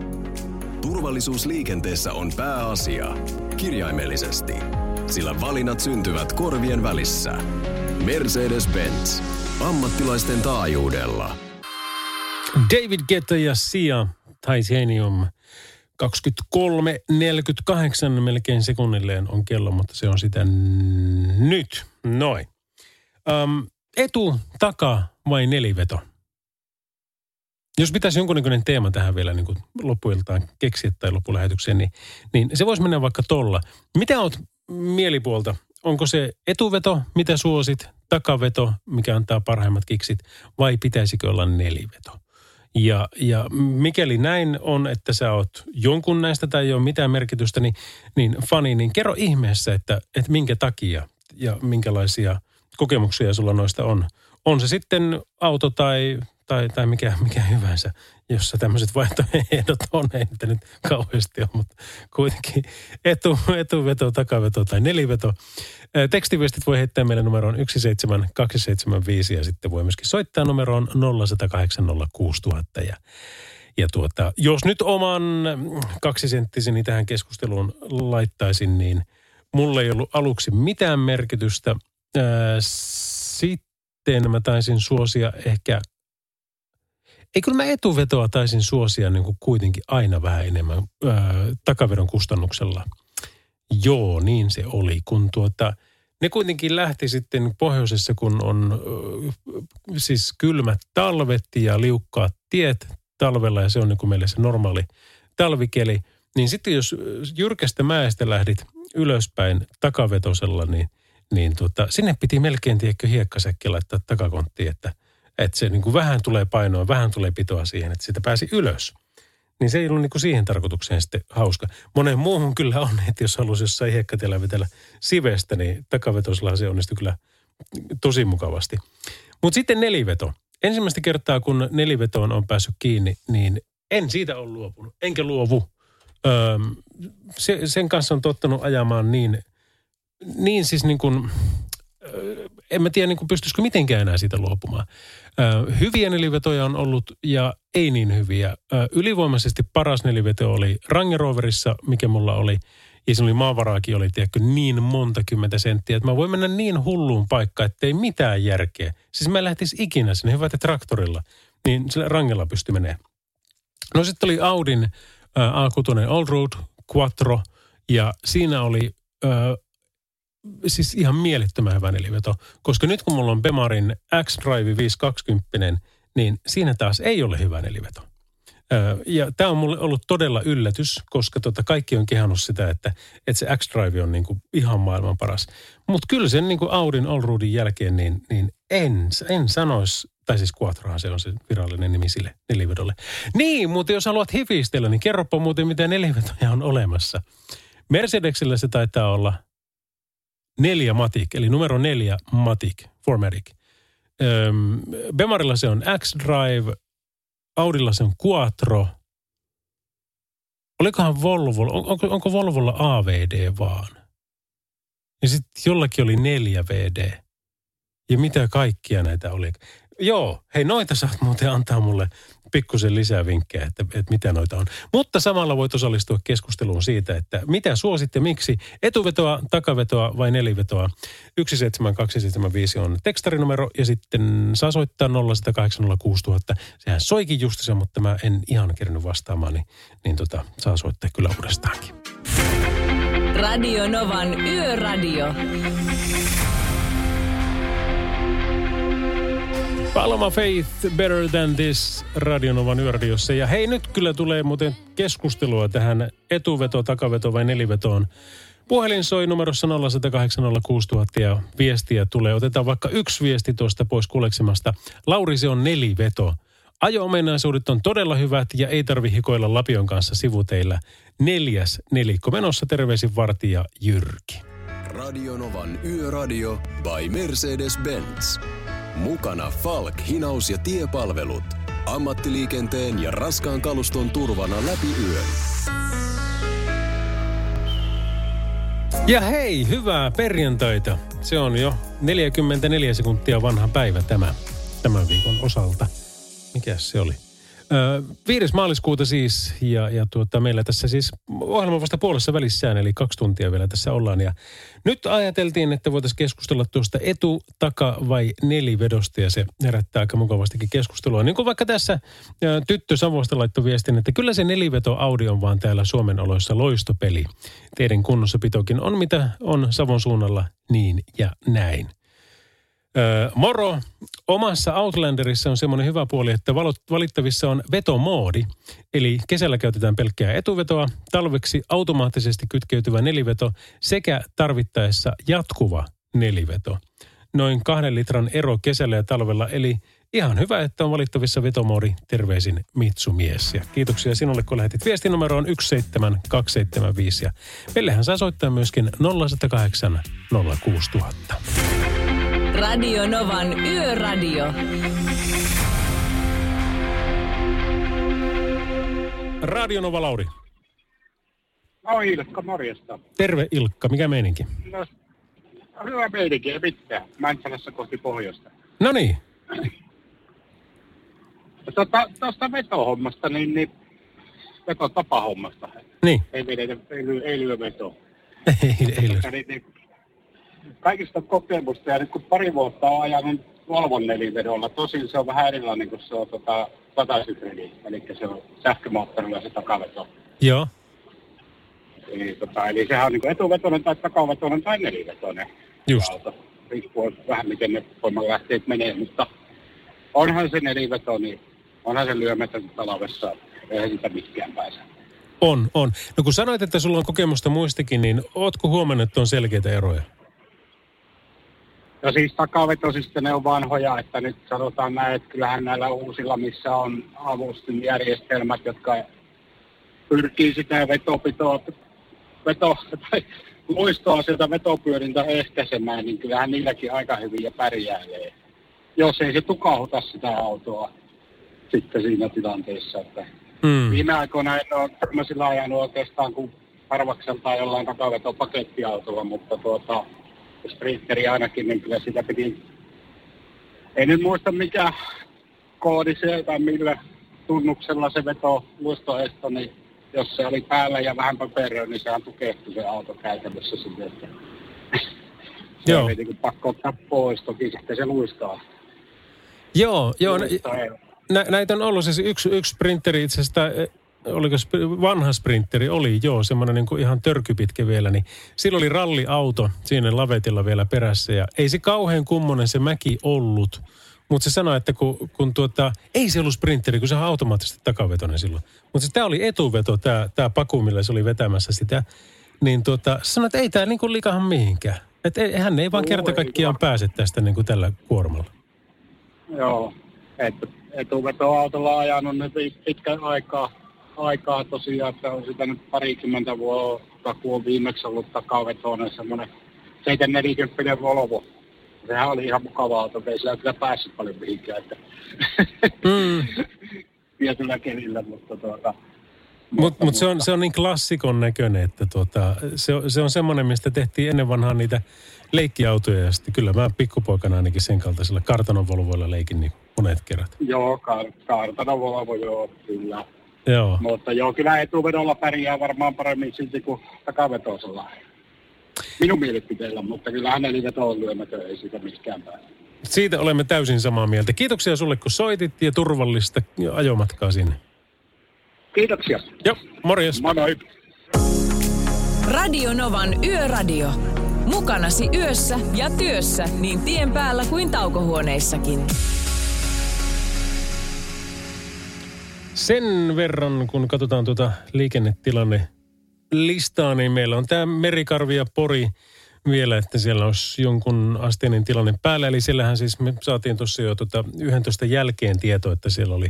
Turvallisuus liikenteessä on pääasia. Kirjaimellisesti. Sillä valinnat syntyvät korvien välissä. Mercedes-Benz. Ammattilaisten taajuudella. David Guetta ja Sia Titanium 23.48 melkein sekunnilleen on kello, mutta se on sitä nyt. Noin. Um, etu, taka vai neliveto? Jos pitäisi jonkunnäköinen teema tähän vielä niin kuin loppuiltaan keksiä tai loppulähetykseen, niin, niin se voisi mennä vaikka tolla. Mitä oot mielipuolta? Onko se etuveto, mitä suosit, takaveto, mikä antaa parhaimmat kiksit, vai pitäisikö olla neliveto? Ja, ja mikäli näin on, että sä oot jonkun näistä tai ei ole mitään merkitystä, niin, niin fani, niin kerro ihmeessä, että, että minkä takia ja minkälaisia kokemuksia sulla noista on. On se sitten auto tai, tai, tai mikä, mikä hyvänsä, jossa tämmöiset vaihtoehdot on, ei niitä nyt kauheasti ole, mutta kuitenkin etu, etuveto, takaveto tai neliveto. Tekstiviestit voi heittää meille numeroon 17275 ja sitten voi myöskin soittaa numeroon 0806000 ja ja tuota, jos nyt oman kaksisenttiseni tähän keskusteluun laittaisin, niin mulla ei ollut aluksi mitään merkitystä. Sitten mä taisin suosia ehkä, ei kyllä mä etuvetoa taisin suosia niin kuin kuitenkin aina vähän enemmän ää, takaveron kustannuksella. Joo, niin se oli, kun tuota, ne kuitenkin lähti sitten pohjoisessa, kun on ö, siis kylmät talvet ja liukkaat tiet talvella ja se on niin kuin meille se normaali talvikeli. Niin sitten jos jyrkästä mäestä lähdit ylöspäin takavetosella, niin, niin tota, sinne piti melkein, tiedätkö, hiekkasäkki laittaa takakonttiin, että, Että se niin kuin vähän tulee painoa, vähän tulee pitoa siihen, että sitä pääsi ylös. Niin se ei ollut niin kuin siihen tarkoitukseen sitten hauska. Monen muuhun kyllä on, että jos halusi jossain hiekkatiellä vetellä sivestä, niin takavetosella se onnistui kyllä tosi mukavasti. Mutta sitten neliveto. Ensimmäistä kertaa, kun nelivetoon on päässyt kiinni, niin en siitä ole luopunut. Enkä luovu. Öö, se, sen kanssa on tottunut ajamaan niin, niin siis niin kuin, öö, en mä tiedä niin kuin pystyisikö mitenkään enää siitä luopumaan. Öö, hyviä nelivetoja on ollut ja ei niin hyviä. Öö, ylivoimaisesti paras neliveto oli Range Roverissa, mikä mulla oli. Ja se oli maavaraakin oli, tiedätkö, niin monta kymmentä senttiä, että mä voin mennä niin hulluun paikkaan, että ei mitään järkeä. Siis mä lähtis ikinä sinne, hyvä, että traktorilla, niin sillä rangella pystyi menemään. No sitten oli Audin äh, A6 Allroad Quattro ja siinä oli äh, siis ihan mielettömän hyvä neliveto. Koska nyt kun mulla on Bemarin X-Drive 520, niin siinä taas ei ole hyvä neliveto. Ja tämä on mulle ollut todella yllätys, koska tota kaikki on kehannut sitä, että, että se X-Drive on niinku ihan maailman paras. Mutta kyllä sen niinku Audin Allroadin jälkeen, niin, niin en, en sanoisi, tai siis Quattrohan se on se virallinen nimi sille nelivedolle. Niin, mutta jos haluat hifistellä, niin kerropa muuten, mitä nelivetoja on olemassa. Mercedesillä se taitaa olla neljä Matic, eli numero neljä Matic, Formatic. Öm, Bemarilla se on X-Drive, Audilla se on Quattro. Olikohan Volvo, on, onko, onko Volvolla AVD vaan? Ja sitten jollakin oli neljä VD. Ja mitä kaikkia näitä oli? Joo, hei noita saat muuten antaa mulle pikkusen lisää vinkkejä, että, että mitä noita on. Mutta samalla voit osallistua keskusteluun siitä, että mitä suositte, miksi etuvetoa, takavetoa vai nelivetoa. 17275 on tekstarinumero ja sitten saa soittaa 0806000. Sehän soikin justissa, mutta mä en ihan kerännyt vastaamaan, niin, niin tota, saa soittaa kyllä uudestaankin. Radio Novan Yöradio. Paloma Faith, Better Than This, Radionovan yöradiossa. Ja hei, nyt kyllä tulee muuten keskustelua tähän etuveto, takaveto vai nelivetoon. Puhelin soi numerossa 0806000 ja viestiä tulee. Otetaan vaikka yksi viesti tuosta pois kuleksemasta. Lauri, se on neliveto. Ajo-ominaisuudet on todella hyvät ja ei tarvi hikoilla Lapion kanssa sivuteillä. Neljäs nelikko menossa terveisin vartija Jyrki. Radionovan Yöradio by Mercedes-Benz. Mukana Falk, hinaus ja tiepalvelut. Ammattiliikenteen ja raskaan kaluston turvana läpi yön. Ja hei, hyvää perjantaita. Se on jo 44 sekuntia vanha päivä tämä, tämän viikon osalta. Mikäs se oli? Öö, 5. maaliskuuta siis, ja, ja tuota, meillä tässä siis ohjelma vasta puolessa välissään, eli kaksi tuntia vielä tässä ollaan. Ja nyt ajateltiin, että voitaisiin keskustella tuosta etu, taka vai nelivedosta, ja se herättää aika mukavastikin keskustelua. Niin kuin vaikka tässä ää, tyttö Savosta laittoi viestin, että kyllä se neliveto Audi on vaan täällä Suomen oloissa loistopeli. Teidän kunnossapitokin on mitä on Savon suunnalla niin ja näin. Moro. Omassa Outlanderissa on semmoinen hyvä puoli, että valittavissa on vetomoodi. Eli kesällä käytetään pelkkää etuvetoa, talveksi automaattisesti kytkeytyvä neliveto sekä tarvittaessa jatkuva neliveto. Noin kahden litran ero kesällä ja talvella, eli ihan hyvä, että on valittavissa vetomoodi. Terveisin Mitsumies. Ja kiitoksia sinulle, kun lähetit viestin numeroon 17275. Ja meillehän saa soittaa myöskin 0108 06000. Radio Novan Yöradio. Radio Nova Lauri. No Ilkka, morjesta. Terve Ilkka, mikä meininki? No, hyvä meininki, ei mitään. Mäntsälässä kohti pohjoista. No niin, Tuosta tota, vetohommasta, niin, niin vetotapahommasta. niin. Ei, vedetä, ei, lyö, ei lyö vetoa. ei, ei lyö. Niin, niin, kaikista kokemusta, ja nyt kun pari vuotta on ajanut Volvon nelivedolla, tosin se on vähän erilainen kuin se on tota, satasyklidi, eli se on sähkömoottorilla se takaveto. Joo, Eli, tota, eli sehän on niin etuvetoinen tai takavetoinen tai nelivetoinen just. auto. Riippuu vähän miten ne voimanlähteet menee, mutta onhan se neliveto, niin onhan se lyömättä talvessa, eihän sitä mitkään pääse. On, on. No kun sanoit, että sulla on kokemusta muistakin, niin ootko huomannut, että on selkeitä eroja? Ja siis takavetosista ne on vanhoja, että nyt sanotaan näin, että kyllähän näillä uusilla, missä on avustinjärjestelmät, jotka pyrkii sitä vetopitoa, veto, tai luistoa sieltä vetopyörintä ehkäisemään, niin kyllähän niilläkin aika hyvin ja pärjäilee. Jos ei se tukauta sitä autoa sitten siinä tilanteessa, että Mm. Viime aikoina en ole tämmöisillä ajanut oikeastaan kuin harvakseltaan jollain takaveto pakettiautolla, mutta tuota, sprinteri ainakin, niin kyllä sitä piti, en nyt muista mikä koodi se tai millä tunnuksella se veto luistoesto, niin jos se oli päällä ja vähän paperia, niin sehän tukehtui se auto käytännössä sinne, että se Joo. oli niin kuin pakko ottaa pois, toki sitten se luistaa. Joo, joo. luistaa Nä, näitä on ollut siis yksi, yksi sprinteri itse asiassa, oliko vanha sprinteri, oli joo, semmoinen niin kuin ihan törkypitkä vielä, niin sillä oli ralliauto siinä lavetilla vielä perässä ja ei se kauhean kummonen se mäki ollut, mutta se sanoi, että kun, kun tuota, ei se ollut sprinteri, kun se on automaattisesti takavetoinen silloin. Mutta siis tämä oli etuveto, tämä, paku, millä se oli vetämässä sitä, niin tuota, sanoi, että ei tämä niin kuin likahan mihinkään. Että ei, hän ei vaan kerta ei kaikkiaan pääse tästä niin kuin tällä kuormalla. Joo, että etuvetoautolla ajanut nyt pitkän aikaa, aikaa tosiaan, että on sitä nyt parikymmentä vuotta, kun on viimeksi ollut takavetoinen semmoinen 740 Volvo. Sehän oli ihan mukava auto, ei sillä kyllä päässyt paljon mihinkään, että Mm. tietyllä kelillä, mutta tuota, Mutta mut se, on, se on niin klassikon näköinen, että tuota, se, se on semmoinen, mistä tehtiin ennen vanhaa niitä leikkiautoja. Ja sitten kyllä mä pikkupoikana ainakin sen kaltaisilla kartanonvolvoilla leikin niin monet kerrat. joo, kar- kartana Volvo, joo, kyllä. Joo. Mutta joo, kyllä etuvedolla pärjää varmaan paremmin silti kuin takavetosella. Minun mielipiteellä, mutta kyllä neliveto on lyömätön, ei siitä mihinkään pääse. Siitä olemme täysin samaa mieltä. Kiitoksia sulle, kun soitit ja turvallista ajomatkaa sinne. Kiitoksia. Joo, morjes. Moi moi. Radio Novan Yöradio. Mukanasi yössä ja työssä niin tien päällä kuin taukohuoneissakin. Sen verran, kun katsotaan tuota liikennetilanne listaa, niin meillä on tämä Merikarvi ja Pori vielä, että siellä olisi jonkun asteinen tilanne päällä. Eli siellähän siis me saatiin tuossa jo tuota 11 jälkeen tieto, että siellä oli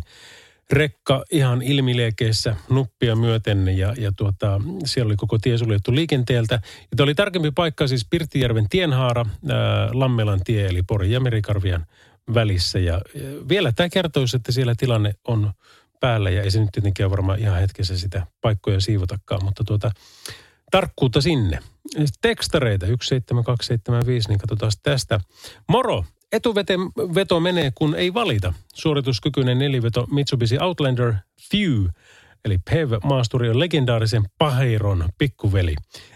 rekka ihan ilmiliekeissä nuppia myöten ja, ja tuota, siellä oli koko tie suljettu liikenteeltä. Ja oli tarkempi paikka siis Pirttijärven tienhaara, ää, Lammelan tie eli Pori ja Merikarvian välissä. Ja, ja vielä tämä kertoisi, että siellä tilanne on päällä ja ei se nyt tietenkään varmaan ihan hetkessä sitä paikkoja siivotakaan, mutta tuota, tarkkuutta sinne. Tekstareita 17275, niin katsotaan tästä. Moro! Etuveto menee, kun ei valita. Suorituskykyinen neliveto Mitsubishi Outlander Few, eli PHEV-maasturi on legendaarisen Paheiron pikkuveli.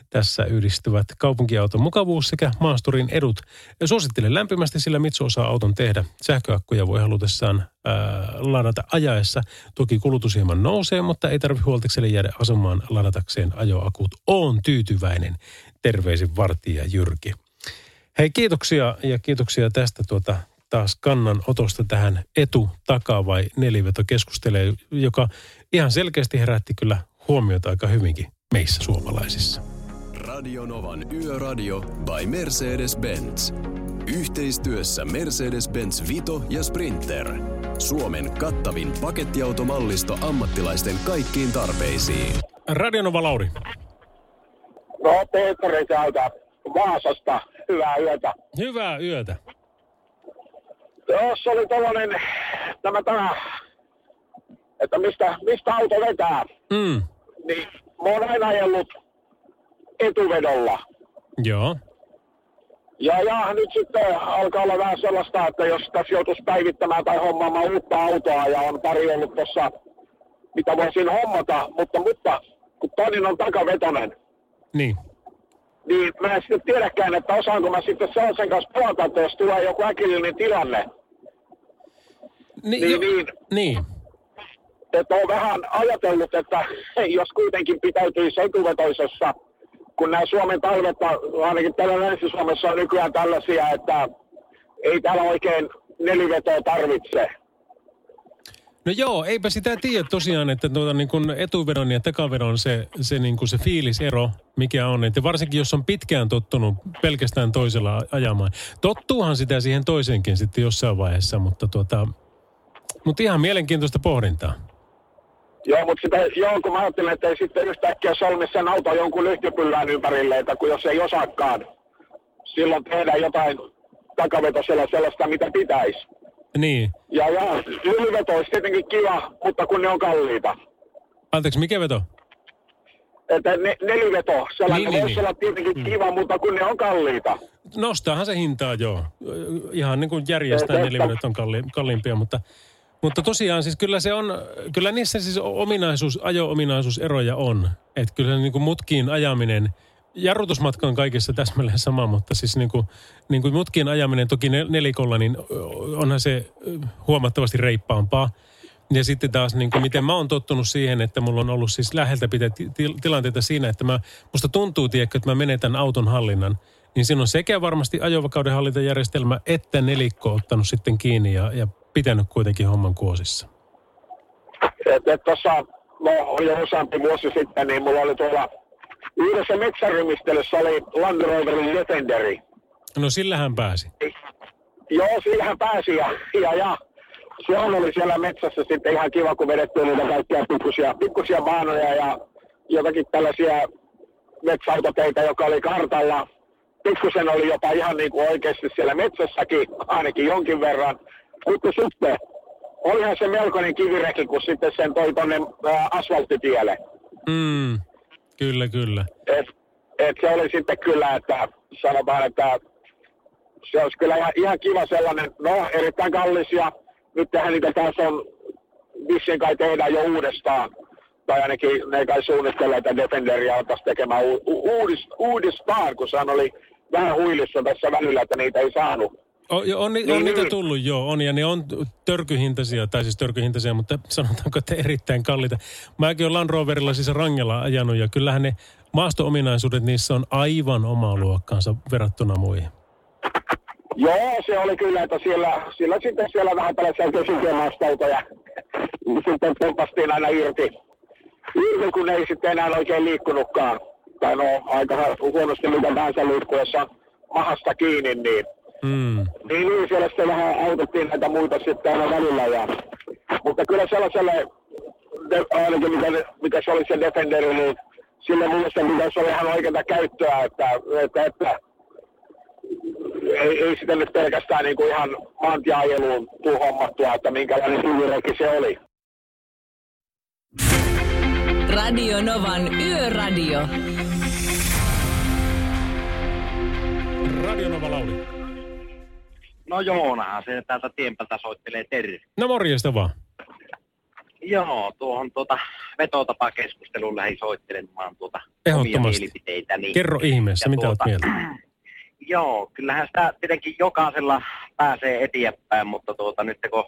Tässä yhdistyvät kaupunkiauton mukavuus sekä maasturin edut. Suosittelen lämpimästi, sillä Mitsu osaa auton tehdä. Sähköakkuja voi halutessaan ää, ladata ajaessa. Toki kulutus hieman nousee, mutta ei tarvitse huoltikselle jäädä asumaan ladatakseen ajoakut. Oon tyytyväinen. Terveisin vartija Jyrki. Hei kiitoksia ja kiitoksia tästä tuota taas kannanotosta tähän etu, taka vai neliveto keskustelee, joka ihan selkeästi herätti kyllä huomiota aika hyvinkin meissä suomalaisissa. Radio Novan Yöradio by Mercedes-Benz. Yhteistyössä Mercedes-Benz Vito ja Sprinter. Suomen kattavin pakettiautomallisto ammattilaisten kaikkiin tarpeisiin. Radionova Lauri. No, Petteri täältä Vaasasta. Hyvää yötä. Hyvää yötä. Tuossa oli tällainen, tämä, tämä, että mistä, mistä auto vetää, Mm. niin mä oon aina ajellut etuvedolla. Joo. Ja, ja nyt sitten alkaa olla vähän sellaista, että jos tässä joutuisi päivittämään tai hommaamaan uutta autoa ja on pari ollut tuossa, mitä voisin hommata, mutta, mutta kun toinen on takavetonen, Niin. niin mä en sitten tiedäkään, että osaanko mä sitten sellaisen kanssa pelata, että jos tulee joku äkillinen tilanne, Niin, Niin, jo, niin. niin. että on vähän ajatellut, että jos kuitenkin pitäytyisi etuvetoisessa, kun nämä Suomen talvet, ainakin täällä Länsi-Suomessa on nykyään tällaisia, että ei täällä oikein nelivetoa tarvitse. No joo, eipä sitä tiedä tosiaan, että tuota, niin kun etuvedon ja takavedon se, se, niin kun se fiilisero, mikä on. Että varsinkin jos on pitkään tottunut pelkästään toisella ajamaan. Tottuuhan sitä siihen toisenkin sitten jossain vaiheessa, mutta, tuota, mutta ihan mielenkiintoista pohdintaa. Joo, mutta sitä, joo, kun mä ajattelin, että ei sitten yhtäkkiä solmi sen auton jonkun lyhtypyllään ympärille, että kun jos ei osaakaan, silloin tehdään jotain takavetosella sellaista, mitä pitäisi. Niin. Ja, ja yliveto olisi tietenkin kiva, mutta kun ne on kalliita. Anteeksi, mikä veto? Että ne, neliveto, sellainen Niin, niin, voisi niin. olla tietenkin Mm. kiva, mutta kun ne on kalliita. Nostaahan se hintaa, joo. Ihan niin kuin järjestää nelivedet on kalli, kalliimpia, mutta, mutta tosiaan siis kyllä se on, kyllä niissä siis ominaisuus, ajo-ominaisuuseroja on. Että kyllä niin kuin mutkiin ajaminen, jarrutusmatka on kaikessa täsmälleen sama, mutta siis niin kuin, niin kuin mutkiin ajaminen toki nel- nelikolla, niin onhan se huomattavasti reippaampaa. Ja sitten taas, niin kuin miten mä oon tottunut siihen, että mulla on ollut siis läheltä pitää ti- ti- tilanteita siinä, että mä, musta tuntuu, tiedätkö, että mä menetän auton hallinnan. Niin siinä on sekä varmasti ajovakauden hallintajärjestelmä että nelikko ottanut sitten kiinni ja, ja pitänyt kuitenkin homman kuosissa. Tuossa, no oli jo useampi vuosi sitten, niin mulla oli tuolla yhdessä metsärymistelyssä oli Land Roverin Defenderi. No sillähän pääsi. Joo, sillähän pääsi ja, ja, ja sehän oli siellä metsässä sitten ihan kiva, kun vedettiin niitä kaikkia pikkusia, pikkusia baanoja ja jotakin tällaisia metsäautoteitä, joka oli kartalla. Pikkusen oli jopa ihan niin kuin oikeasti siellä metsässäkin, ainakin jonkin verran. Mutta sitten olihan se melkoinen kivireki, kun sitten sen toi tonne ää, asfalttitielle. Mm, kyllä, kyllä. Et, et se oli sitten kyllä, että sanotaan, että se olisi kyllä ihan, ihan kiva sellainen, no erittäin kallis ja nyt tehdään niitä taas on, vissiin kai tehdään jo uudestaan. Tai ainakin ne kai suunnittelee, että Defenderia altaisi tekemään u- u- uudis, uudestaan, kun sehän oli vähän huilissa tässä välillä, että niitä ei saanut. On, on, Niin, on niitä tullut, joo, on, ja ne on törkyhintaisia, tai siis törkyhintaisia, mutta sanotaanko, että erittäin kalliita. Mäkin olen Land Roverilla siis rangella ajanut, ja kyllähän ne maasto-ominaisuudet niissä on aivan omaa luokkaansa verrattuna muihin. Joo, se oli kyllä, että siellä, siellä sitten siellä vähän tällaisia kesikemastautoja sitten pompastiin aina irti. Irti, kun ei sitten enää oikein liikkunutkaan. Tai no, aika huonosti mitä tahansa liikkuessa mahasta kiinni, niin Mm. niin, niin siellä sitten vähän autettiin näitä muita sitten aina välillä. Ja, mutta kyllä sellaiselle, de, ainakin mikä, mikä se oli se Defender, niin sille mielestäni pitäisi olla ihan oikeaa käyttöä, että, että, että ei, ei sitä nyt pelkästään niin kuin ihan maantieajeluun tuu hommattua, että minkälainen kivireki se oli. Radio Novan Yöradio. Radio Nova Lauri. No Joonahan se täältä tienpältä soittelee terve. No morjesta vaan. Joo, tuohon tuota vetotapakeskusteluun lähdin soittelemaan tuota omia Ehdottomasti. mielipiteitä. Niin, Kerro ihmeessä, Ja mitä olet tuota, mieltä? Joo, kyllähän sitä tietenkin jokaisella pääsee eteenpäin, mutta tuota, nyt kun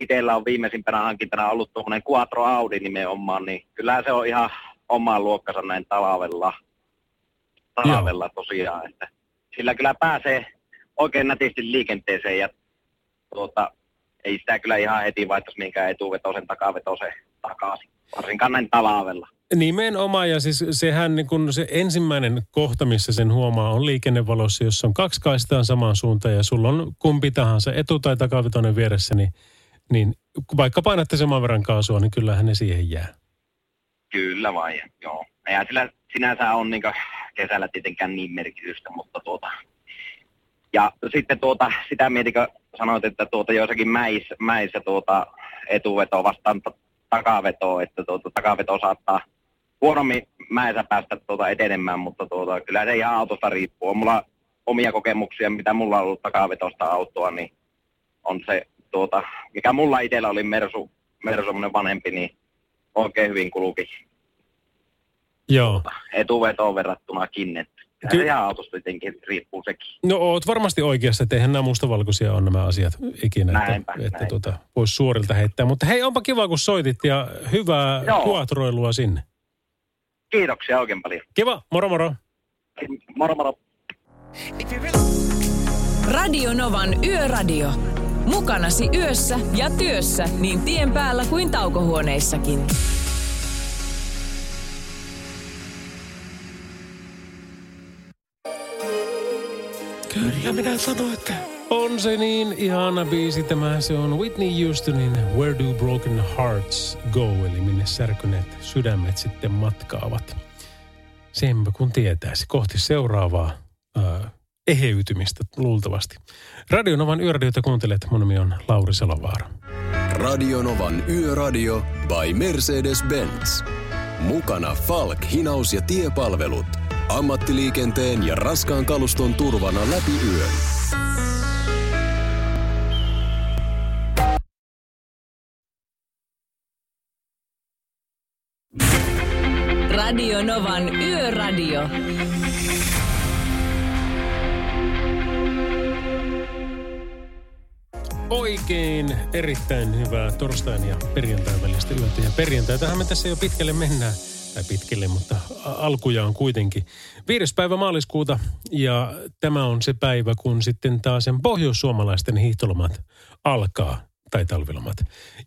itsellä on viimeisimpänä hankintana ollut tuommoinen Quattro Audi nimenomaan, niin kyllähän se on ihan omaa luokkansa näin talvella. Talvella tosiaan, että sillä kyllä pääsee oikein nätisti liikenteeseen ja tuota, ei sitä kyllä ihan heti vaihtaisi minkään etuvetosen takavetosen takaisin, varsinkaan näin talvella. Nimenomaan, ja siis sehän niin kun se ensimmäinen kohta, missä sen huomaa, on liikennevalossa, jossa on kaksi kaistaa samaan suuntaan, ja sulla on kumpi tahansa etu- tai takavetoinen vieressä, niin, niin vaikka painatte saman verran kaasua, niin kyllähän ne siihen jää. Kyllä vain, joo. Eihän sillä sinänsä on niin kesällä tietenkään niin merkitystä, mutta tuota... Ja sitten tuota, sitä mietin, sanoit, että tuota joissakin mäissä, mäissä tuota etuveto vastaan ta- takavetoa, että tuota takaveto saattaa huonommin mäessä päästä tuota etenemään, mutta tuota, kyllä se ihan autosta riippuu. On mulla omia kokemuksia, mitä mulla on ollut takavetosta autoa, niin on se, tuota, mikä mulla itsellä oli Mersu, Mersu semmoinen vanhempi, niin oikein hyvin kulki Joo. etuvetoon verrattunakin. Että kyllä Ky- ihan autosta tietenkin riippuu sekin. No oot varmasti oikeassa, että eihän nämä mustavalkoisia on nämä asiat ikinä, Näinpä, että, että näinpä. tuota, voisi suorilta heittää. Mutta hei, onpa kiva, kun soitit ja hyvää Joo. kuatroilua sinne. Kiitoksia oikein paljon. Kiva, moro moro. Moro moro. Radio Novan Yöradio. Mukanasi yössä ja työssä niin tien päällä kuin taukohuoneissakin. Kyllä minä sanoin, että on se niin ihana biisi tämä. Se on Whitney Houstonin Where Do Broken Hearts Go, eli minne särkyneet sydämet sitten matkaavat. Senpä kun tietäisi kohti seuraavaa ää, eheytymistä luultavasti. Radionovan yöradiota kuuntelet. Mun nimi on Lauri Salovaara. Radionovan Yöradio by Mercedes-Benz. Mukana Falk, hinaus ja tiepalvelut. Ammattiliikenteen ja raskaan kaluston turvana läpi yön. Radio Novan Yöradio. Oikein erittäin hyvää torstain ja perjantain välistä yötä. Ja perjantaitahan me tässä jo pitkälle mennään. Tai pitkälle, mutta alkuja on kuitenkin. Viides päivä maaliskuuta ja tämä on se päivä, kun sitten taas sen pohjoissuomalaisten hiihtolomat alkaa tai talvilomat.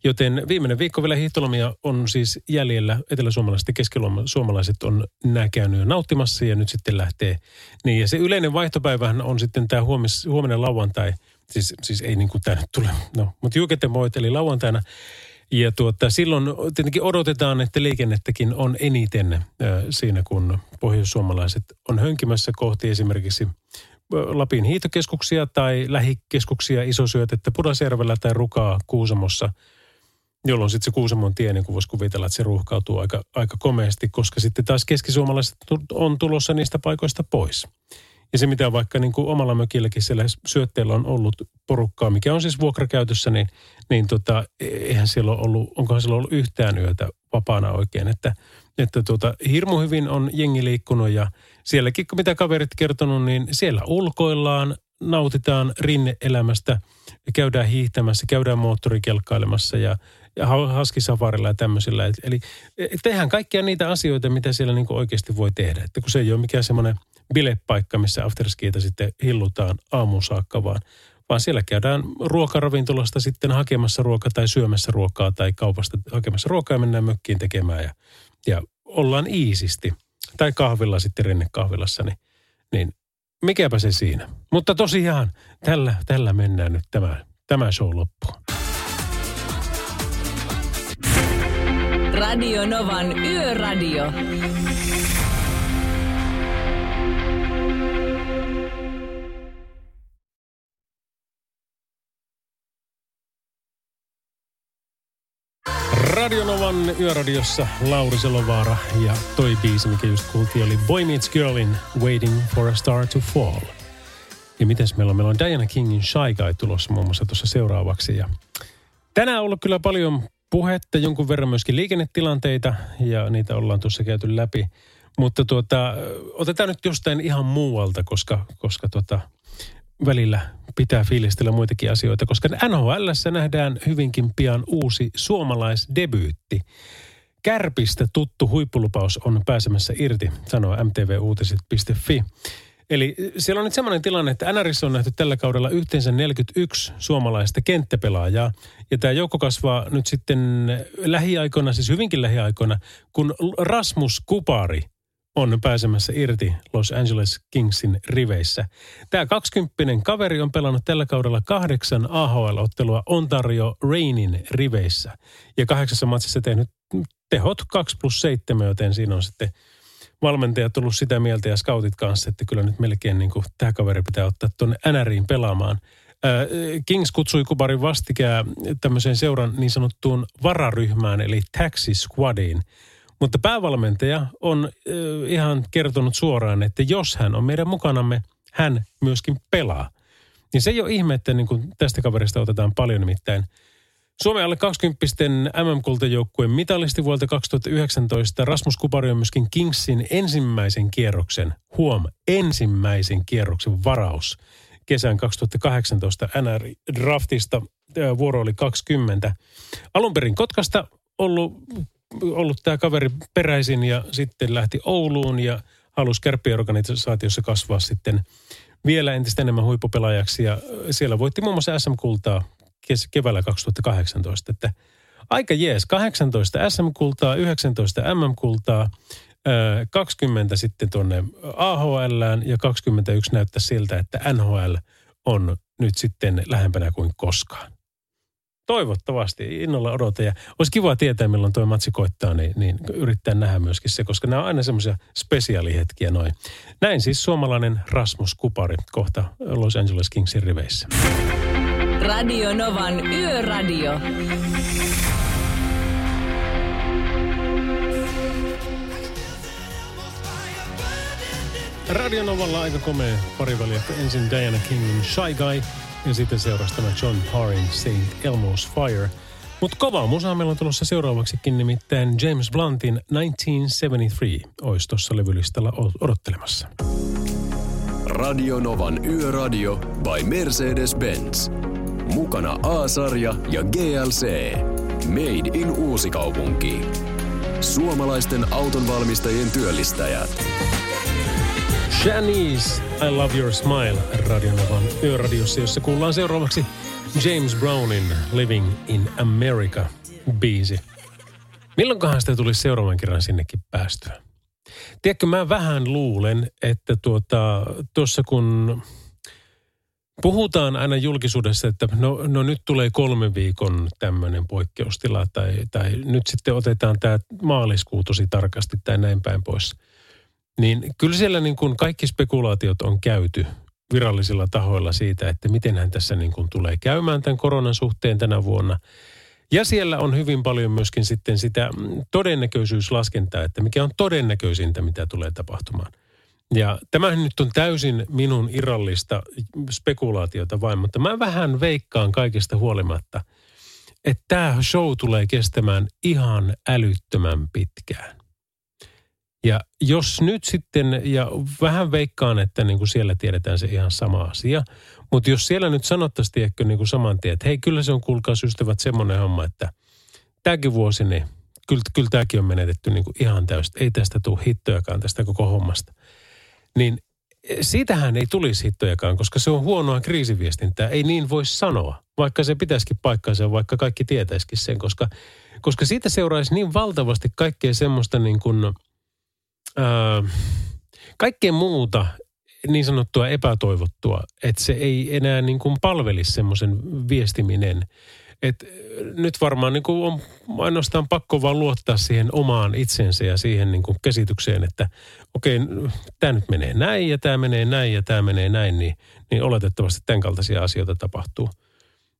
Joten viimeinen viikko vielä hiihtolomia on siis jäljellä. Etelä-suomalaiset ja keski-suomalaiset on nämä jo nauttimassa ja nyt sitten lähtee. Niin ja se yleinen vaihtopäivähän on sitten tämä huomis, huominen lauantai. Siis, siis ei niin kuin tämä nyt tule, no, mutta eli lauantaina. Ja tuota, silloin tietenkin odotetaan, että liikennettäkin on eniten siinä, kun pohjoissuomalaiset on hönkimässä kohti esimerkiksi Lapin hiitokeskuksia tai lähikeskuksia isosyötettä Pudasjärvellä tai Rukaa Kuusamossa, jolloin sitten se Kuusamon tie, niin kuin voisi kuvitella, että se ruuhkautuu aika, aika komeasti, koska sitten taas keskisuomalaiset on tulossa niistä paikoista pois. Ja se, mitä vaikka niin kuin omalla mökilläkin siellä syötteellä on ollut porukkaa, mikä on siis vuokrakäytössä, niin, niin tota, eihän siellä ole ollut, onkohan siellä ollut yhtään yötä vapaana oikein. Että, että tuota, hirmu hyvin on jengi liikkunut ja sielläkin, mitä kaverit kertonut, niin siellä ulkoillaan, nautitaan rinneelämästä, käydään hiihtämässä, käydään moottorikelkkailemassa ja, ja haskisafarilla ja tämmöisillä. Eli tehdään kaikkia niitä asioita, mitä siellä niin oikeasti voi tehdä. Että kun se ei ole mikään semmoinen bilepaikka, missä afterskiita sitten hillutaan aamuun saakka, vaan, vaan siellä käydään ruokaravintolasta sitten hakemassa ruokaa tai syömässä ruokaa tai kaupasta hakemassa ruokaa ja mennään mökkiin tekemään ja, ja ollaan iisisti. Tai kahvilla sitten rinnekahvilassa, niin, niin mikäpä se siinä. Mutta tosiaan, tällä, tällä mennään nyt tämä, tämä show loppuun. Radio Novan Yöradio. Radionovan yöradiossa Lauri Selovaara ja toi biisi, mikä just kuultiin, oli Boy Meets Girlin Waiting for a Star to Fall. Ja mitäs meillä on? Meillä on Diana Kingin Shy Guy tulossa muun muassa tuossa seuraavaksi. Ja tänään on ollut kyllä paljon puhetta, jonkun verran myöskin liikennetilanteita ja niitä ollaan tuossa käyty läpi. Mutta tuota, otetaan nyt jostain ihan muualta, koska, koska tuota, välillä pitää fiilistellä muitakin asioita, koska NHL nähdään hyvinkin pian uusi suomalaisdebyytti. Kärpistä tuttu huippulupaus on pääsemässä irti, sanoo mtvuutiset.fi. Eli siellä on nyt semmoinen tilanne, että NRissä on nähty tällä kaudella yhteensä 41 suomalaista kenttäpelaajaa. Ja tämä joukko kasvaa nyt sitten lähiaikoina, siis hyvinkin lähiaikoina, kun Rasmus Kupari – on pääsemässä irti Los Angeles Kingsin riveissä. Tämä 20 kaveri on pelannut tällä kaudella kahdeksan AHL-ottelua Ontario Rainin riveissä. Ja kahdeksassa matsissa tehnyt tehot 2 plus 7, joten siinä on sitten valmentaja tullut sitä mieltä ja scoutit kanssa, että kyllä nyt melkein niin kuin tämä kaveri pitää ottaa tuonne NRiin pelaamaan. Kings kutsui Kubarin vastikään tämmöiseen seuran niin sanottuun vararyhmään, eli taxi squadiin – mutta päävalmentaja on äh, ihan kertonut suoraan, että jos hän on meidän mukanamme, hän myöskin pelaa. Niin se ei ole ihme, että niin kuin tästä kaverista otetaan paljon nimittäin. Suomen alle 20 MM-kultajoukkueen mitalisti vuodelta 2019 Rasmus Kupari on myöskin Kingsin ensimmäisen kierroksen, huom, ensimmäisen kierroksen varaus kesän 2018 NR-draftista. Vuoro oli 20. Alun perin Kotkasta ollut ollut tämä kaveri peräisin ja sitten lähti Ouluun ja halusi kärppiorganisaatiossa kasvaa sitten vielä entistä enemmän huippupelaajaksi ja siellä voitti muun muassa SM-kultaa keväällä 2018, että aika jees, 18 SM-kultaa, 19 MM-kultaa, ö, 20 sitten tuonne AHLään ja 21 näyttää siltä, että NHL on nyt sitten lähempänä kuin koskaan. Toivottavasti, innolla odotan. Ja olisi kiva tietää, milloin tuo matsi koittaa, niin, niin yrittää nähdä myöskin se, koska nämä on aina semmoisia spesiaalihetkiä noin. Näin siis suomalainen Rasmus Kupari kohta Los Angeles Kingsin riveissä. Radio Novan Yöradio. Radionovalla aika komea pariväliä. Ensin Diana Kingin Shy Guy ja sitten seurasi tämä John Parrin St. Elmo's Fire. Mutta kovaa musaa meillä on tulossa seuraavaksikin nimittäin James Bluntin 1973 olisi tuossa levylistalla odottelemassa. Radio Novan Yöradio by Mercedes-Benz. Mukana A-sarja ja GLC. Made in Uusikaupunki. Suomalaisten autonvalmistajien työllistäjät. Shanice, I Love Your Smile, Radionovan yöradiossa, jossa kuullaan seuraavaksi James Brownin Living in America biisi. Milloinkohan sitä tulisi seuraavan kerran sinnekin päästyä? Tiedätkö, mä vähän luulen, että tuota, tuossa kun puhutaan aina julkisuudessa, että no, no nyt tulee kolme viikon tämmöinen poikkeustila tai, tai nyt sitten otetaan tämä maaliskuu tosi tarkasti tai näin päin pois – niin kyllä siellä niin kuin kaikki spekulaatiot on käyty virallisilla tahoilla siitä, että miten hän tässä niin kuin tulee käymään tämän koronan suhteen tänä vuonna. Ja siellä on hyvin paljon myöskin sitten sitä todennäköisyyslaskentaa, että mikä on todennäköisintä, mitä tulee tapahtumaan. Ja tämähän nyt on täysin minun irrallista spekulaatiota vain, mutta mä vähän veikkaan kaikesta huolimatta, että tämä show tulee kestämään ihan älyttömän pitkään. Ja jos nyt sitten, ja vähän veikkaan, että niin kuin siellä tiedetään se ihan sama asia, mutta jos siellä nyt sanottaisiin tiedätkö, niin kuin saman tien, että hei kyllä se on kuulkaa ystävät semmoinen homma, että tämäkin vuosi, niin kyllä, kyllä tämäkin on menetetty niin kuin ihan täysin. Ei tästä tule hittojakaan tästä koko hommasta. Niin siitähän ei tulisi hittojakaan, koska se on huonoa kriisiviestintää. Ei niin voi sanoa, vaikka se pitäisikin paikkaansa, vaikka kaikki tietäisikin sen, koska, koska siitä seuraisi niin valtavasti kaikkea semmoista niin kuin – öö, kaikkea muuta niin sanottua epätoivottua, että se ei enää niin kuin palvelisi semmoisen viestiminen. Et nyt varmaan niin kuin on ainoastaan pakko vaan luottaa siihen omaan itsensä ja siihen niin kuin käsitykseen, että okei, tämä nyt menee näin ja tämä menee näin ja tämä menee näin, niin, niin oletettavasti tämän kaltaisia asioita tapahtuu.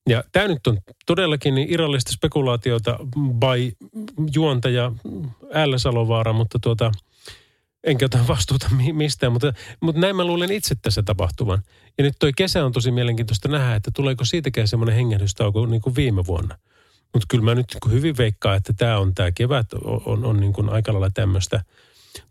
Ja tämä nyt on todellakin niin irrallista spekulaatiota by juontaja L. Salovaara, mutta tuota – enkä ota vastuuta mistään, mutta, mutta näin mä luulen itse tässä tapahtuvan. Ja nyt toi kesä on tosi mielenkiintoista nähdä, että tuleeko siitäkään semmoinen hengähdystauko niin kuin viime vuonna. Mutta kyllä mä nyt hyvin veikkaan, että tämä on tämä kevät, on, on, on niin kuin aika lailla tämmöistä.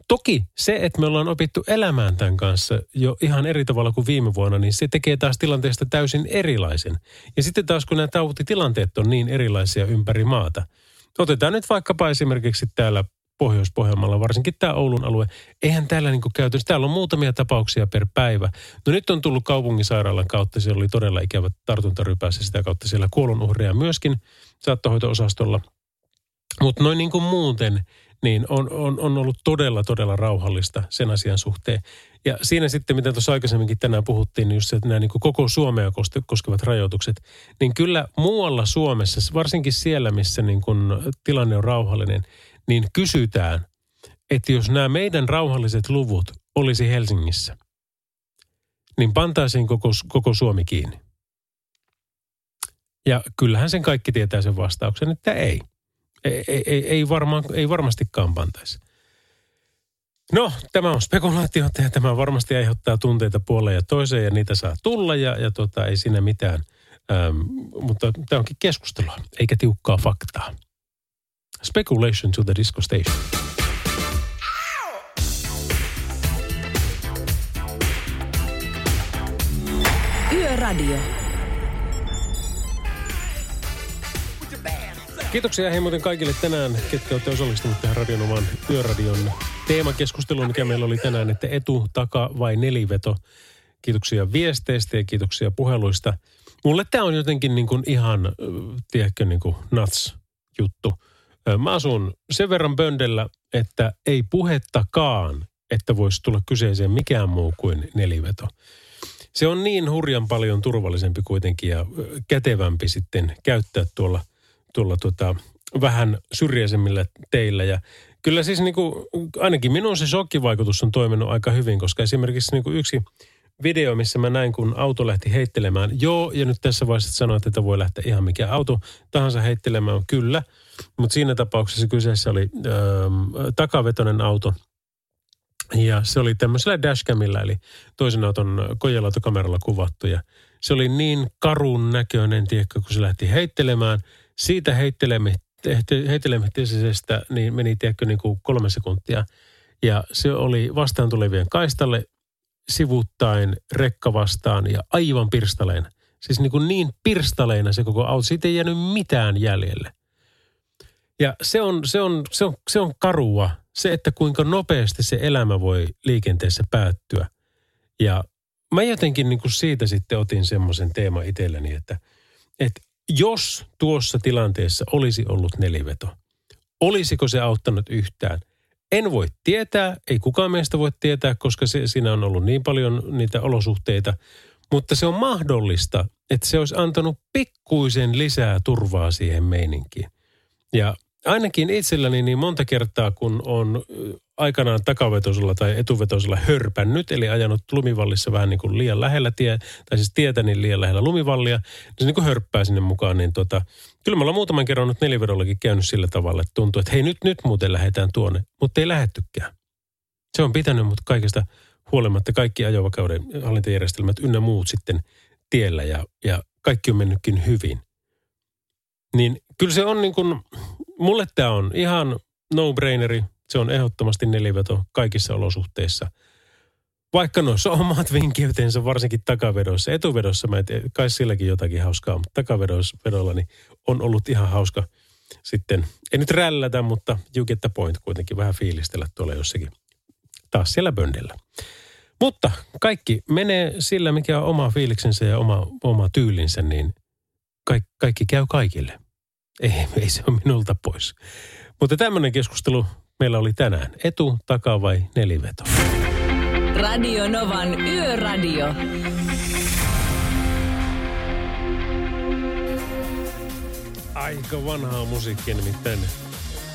Toki se, että me ollaan opittu elämään tämän kanssa jo ihan eri tavalla kuin viime vuonna, niin se tekee taas tilanteesta täysin erilaisen. Ja sitten taas kun nämä tautitilanteet on niin erilaisia ympäri maata. Otetaan nyt vaikkapa esimerkiksi täällä Pohjois-Pohjanmaalla, varsinkin tämä Oulun alue. Eihän täällä niin käytössä, täällä on muutamia tapauksia per päivä. No nyt on tullut kaupunginsairaalan kautta, siellä oli todella ikävä tartuntarypäs ja sitä kautta siellä kuolonuhreja myöskin saattohoito-osastolla. Mutta noin niin kuin muuten, niin on, on, on ollut todella, todella rauhallista sen asian suhteen. Ja siinä sitten, mitä tuossa aikaisemminkin tänään puhuttiin, niin just se, että nämä niin koko Suomea koskevat rajoitukset, niin kyllä muualla Suomessa, varsinkin siellä, missä niin kuin tilanne on rauhallinen, niin kysytään, että jos nämä meidän rauhalliset luvut olisi Helsingissä, niin pantaisiin koko, koko Suomi kiinni. Ja kyllähän sen kaikki tietää sen vastauksen, että ei. Ei, ei, ei, varmaan, ei varmastikaan pantaisi. No, tämä on spekulaatiota ja tämä varmasti aiheuttaa tunteita puoleen ja toiseen ja niitä saa tulla ja, ja tota, ei siinä mitään. Ähm, mutta tämä onkin keskustelua, eikä tiukkaa faktaa. Speculation to the Disco Station. Yöradio. Kiitoksia hei muuten kaikille tänään, ketkä olette osallistuneet tähän Radionoman Yöradion teemakeskusteluun, mikä meillä oli tänään, että etu, taka vai neliveto. Kiitoksia viesteistä ja kiitoksia puheluista. Mulle tämä on jotenkin niin kuin ihan, tiedätkö, niin kuin nuts juttu. Mä asun sen verran böndellä, että ei puhettakaan, että voisi tulla kyseeseen mikään muu kuin neliveto. Se on niin hurjan paljon turvallisempi kuitenkin ja kätevämpi sitten käyttää tuolla, tuolla tota, vähän syrjäisemmillä teillä. Ja kyllä siis niin kuin, ainakin minun se shokkivaikutus on toiminut aika hyvin, koska esimerkiksi niin kuin yksi video, missä mä näin, kun auto lähti heittelemään. Joo, ja nyt tässä vaiheessa sanoit, että voi lähteä ihan mikä auto tahansa heittelemään, kyllä. Mutta siinä tapauksessa kyseessä oli ö, takavetoinen auto. Ja se oli tämmöisellä dashcamilla, eli toisen auton kojelautokameralla kuvattu. Ja se oli niin karun näköinen, tiedätkö, kun se lähti heittelemään. Siitä heittelemi- heitte- heittelemisestä niin meni, tiedätkö, niin kuin kolme sekuntia. Ja se oli vastaan tulevien kaistalle sivuttaen, rekka vastaan ja aivan pirstaleina. Siis niin, kuin niin pirstaleina se koko auto. Siitä ei jäänyt mitään jäljelle. Ja se on, se on, se on, se on karua, se, että kuinka nopeasti se elämä voi liikenteessä päättyä. Ja mä jotenkin niin kuin siitä sitten otin semmoisen teeman itselleni, että, että jos tuossa tilanteessa olisi ollut neliveto, olisiko se auttanut yhtään? En voi tietää, ei kukaan meistä voi tietää, koska se, siinä on ollut niin paljon niitä olosuhteita. Mutta se on mahdollista, että se olisi antanut pikkuisen lisää turvaa siihen meininkiin. Ja ainakin itselläni niin monta kertaa, kun on aikanaan takavetosella tai etuvetosella hörpännyt, eli ajanut lumivallissa vähän niin kuin liian lähellä tie, tai siis tietä niin liian lähellä lumivallia, niin se niin kuin hörppää sinne mukaan, niin tota, kyllä me ollaan muutaman kerran nyt nelivedollakin käynyt sillä tavalla, että tuntuu, että hei nyt, nyt muuten lähdetään tuonne, mutta ei lähettykään. Se on pitänyt mut kaikesta huolimatta kaikki ajovakauden hallintajärjestelmät ynnä muut sitten tiellä ja, ja kaikki on mennytkin hyvin. Niin kyllä se on niin kuin, mulle tämä on ihan no-braineri. Se on ehdottomasti neliveto kaikissa olosuhteissa. Vaikka noissa on omat vinkiytensä, varsinkin takavedoissa. Etuvedossa mä en tiedä, kai silläkin jotakin hauskaa, mutta takavedolla niin on ollut ihan hauska sitten, ei nyt rällätä, mutta you get the point kuitenkin vähän fiilistellä tuolla jossakin taas siellä böndellä. Mutta kaikki menee sillä, mikä on oma fiiliksensä ja oma, oma tyylinsä, niin kaikki, kaikki käy kaikille. Ei, ei se ole minulta pois. Mutta tämmöinen keskustelu meillä oli tänään. Etu, taka vai neliveto? Radio Novan Yöradio. Aika vanhaa musiikkia nimittäin.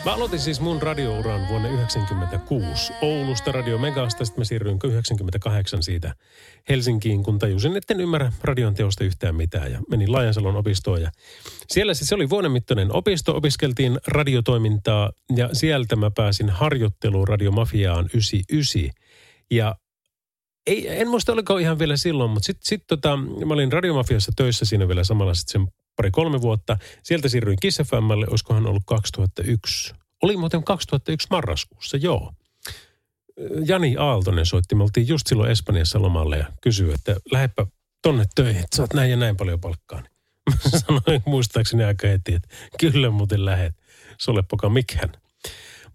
Mä aloitin siis mun radiouran vuonna 1996 Oulusta Radio Megasta, sitten mä siirryin 98 siitä Helsinkiin, kun tajusin, että en ymmärrä radion teosta yhtään mitään ja menin Laajansalon opistoon ja siellä siis se oli vuoden mittainen opisto, opiskeltiin radiotoimintaa ja sieltä mä pääsin harjoitteluun radiomafiaan 99 ja ei, en muista oliko ihan vielä silloin, mutta sitten sit tota, mä olin radiomafiassa töissä siinä vielä samalla sitten sen pari-kolme vuotta. Sieltä siirryin Kiss FMlle, olisikohan ollut 2001. Oli muuten 2001 marraskuussa, joo. Jani Aaltonen soitti, me oltiin just silloin Espanjassa lomalle ja kysyi, että lähdepä tonne töihin, että saat näin ja näin paljon palkkaa. Mä sanoin muistaakseni aika heti, että kyllä muuten lähet, soleppoka mikään.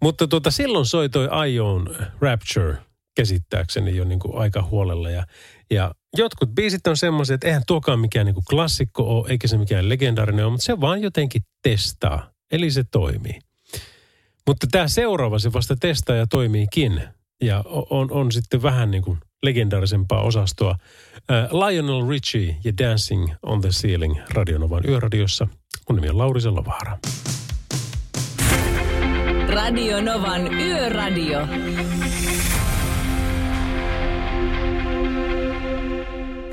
Mutta tuota, silloin soi toi Ion Rapture käsittääkseni jo niin kuin aika huolella. Ja, ja jotkut biisit on semmoiset, että eihän tuokaan mikään niin kuin klassikko ole, eikä se mikään legendaarinen ole, mutta se vaan jotenkin testaa. Eli se toimii. Mutta tämä seuraava se vasta testaa ja toimiikin. Ja on, on sitten vähän niin kuin legendaarisempaa osastoa. Äh, Lionel Richie ja Dancing on the Ceiling Radionovan yöradiossa. Mun nimi on Lauri Selovaara. Radio Novan Yöradio.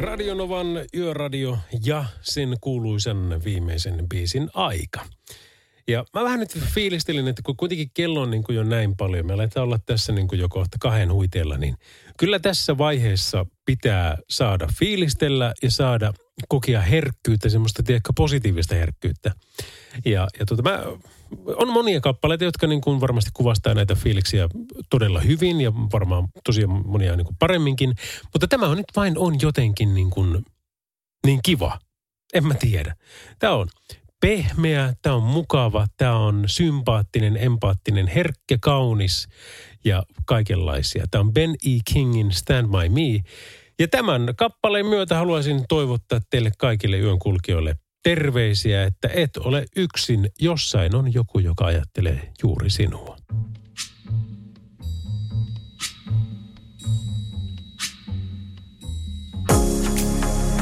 Radionovan yöradio ja sen kuuluisen viimeisen biisin aika. Ja mä vähän nyt fiilistelin, että kun kuitenkin kello on niin kuin jo näin paljon, me aletaan olla tässä niin kuin jo kohta kahden huiteella, niin kyllä tässä vaiheessa pitää saada fiilistellä ja saada kokea herkkyyttä, semmoista tiedätkö, positiivista herkkyyttä. Ja, ja tuota, mä, on monia kappaleita, jotka niin kuin varmasti kuvastaa näitä fiiliksiä todella hyvin ja varmaan tosiaan monia niin kuin paremminkin. Mutta tämä on nyt vain on jotenkin niin, kuin, niin kiva. En mä tiedä. Tämä on pehmeä, tämä on mukava, tämä on sympaattinen, empaattinen, herkkä, kaunis ja kaikenlaisia. Tämä on Ben E. Kingin Stand By Me. Ja tämän kappaleen myötä haluaisin toivottaa teille kaikille yön kulkijoille terveisiä, että et ole yksin. Jossain on joku, joka ajattelee juuri sinua.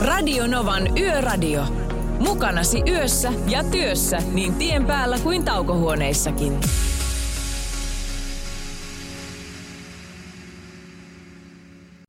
Radio Novan Yöradio. Mukanasi yössä ja työssä niin tien päällä kuin taukohuoneissakin.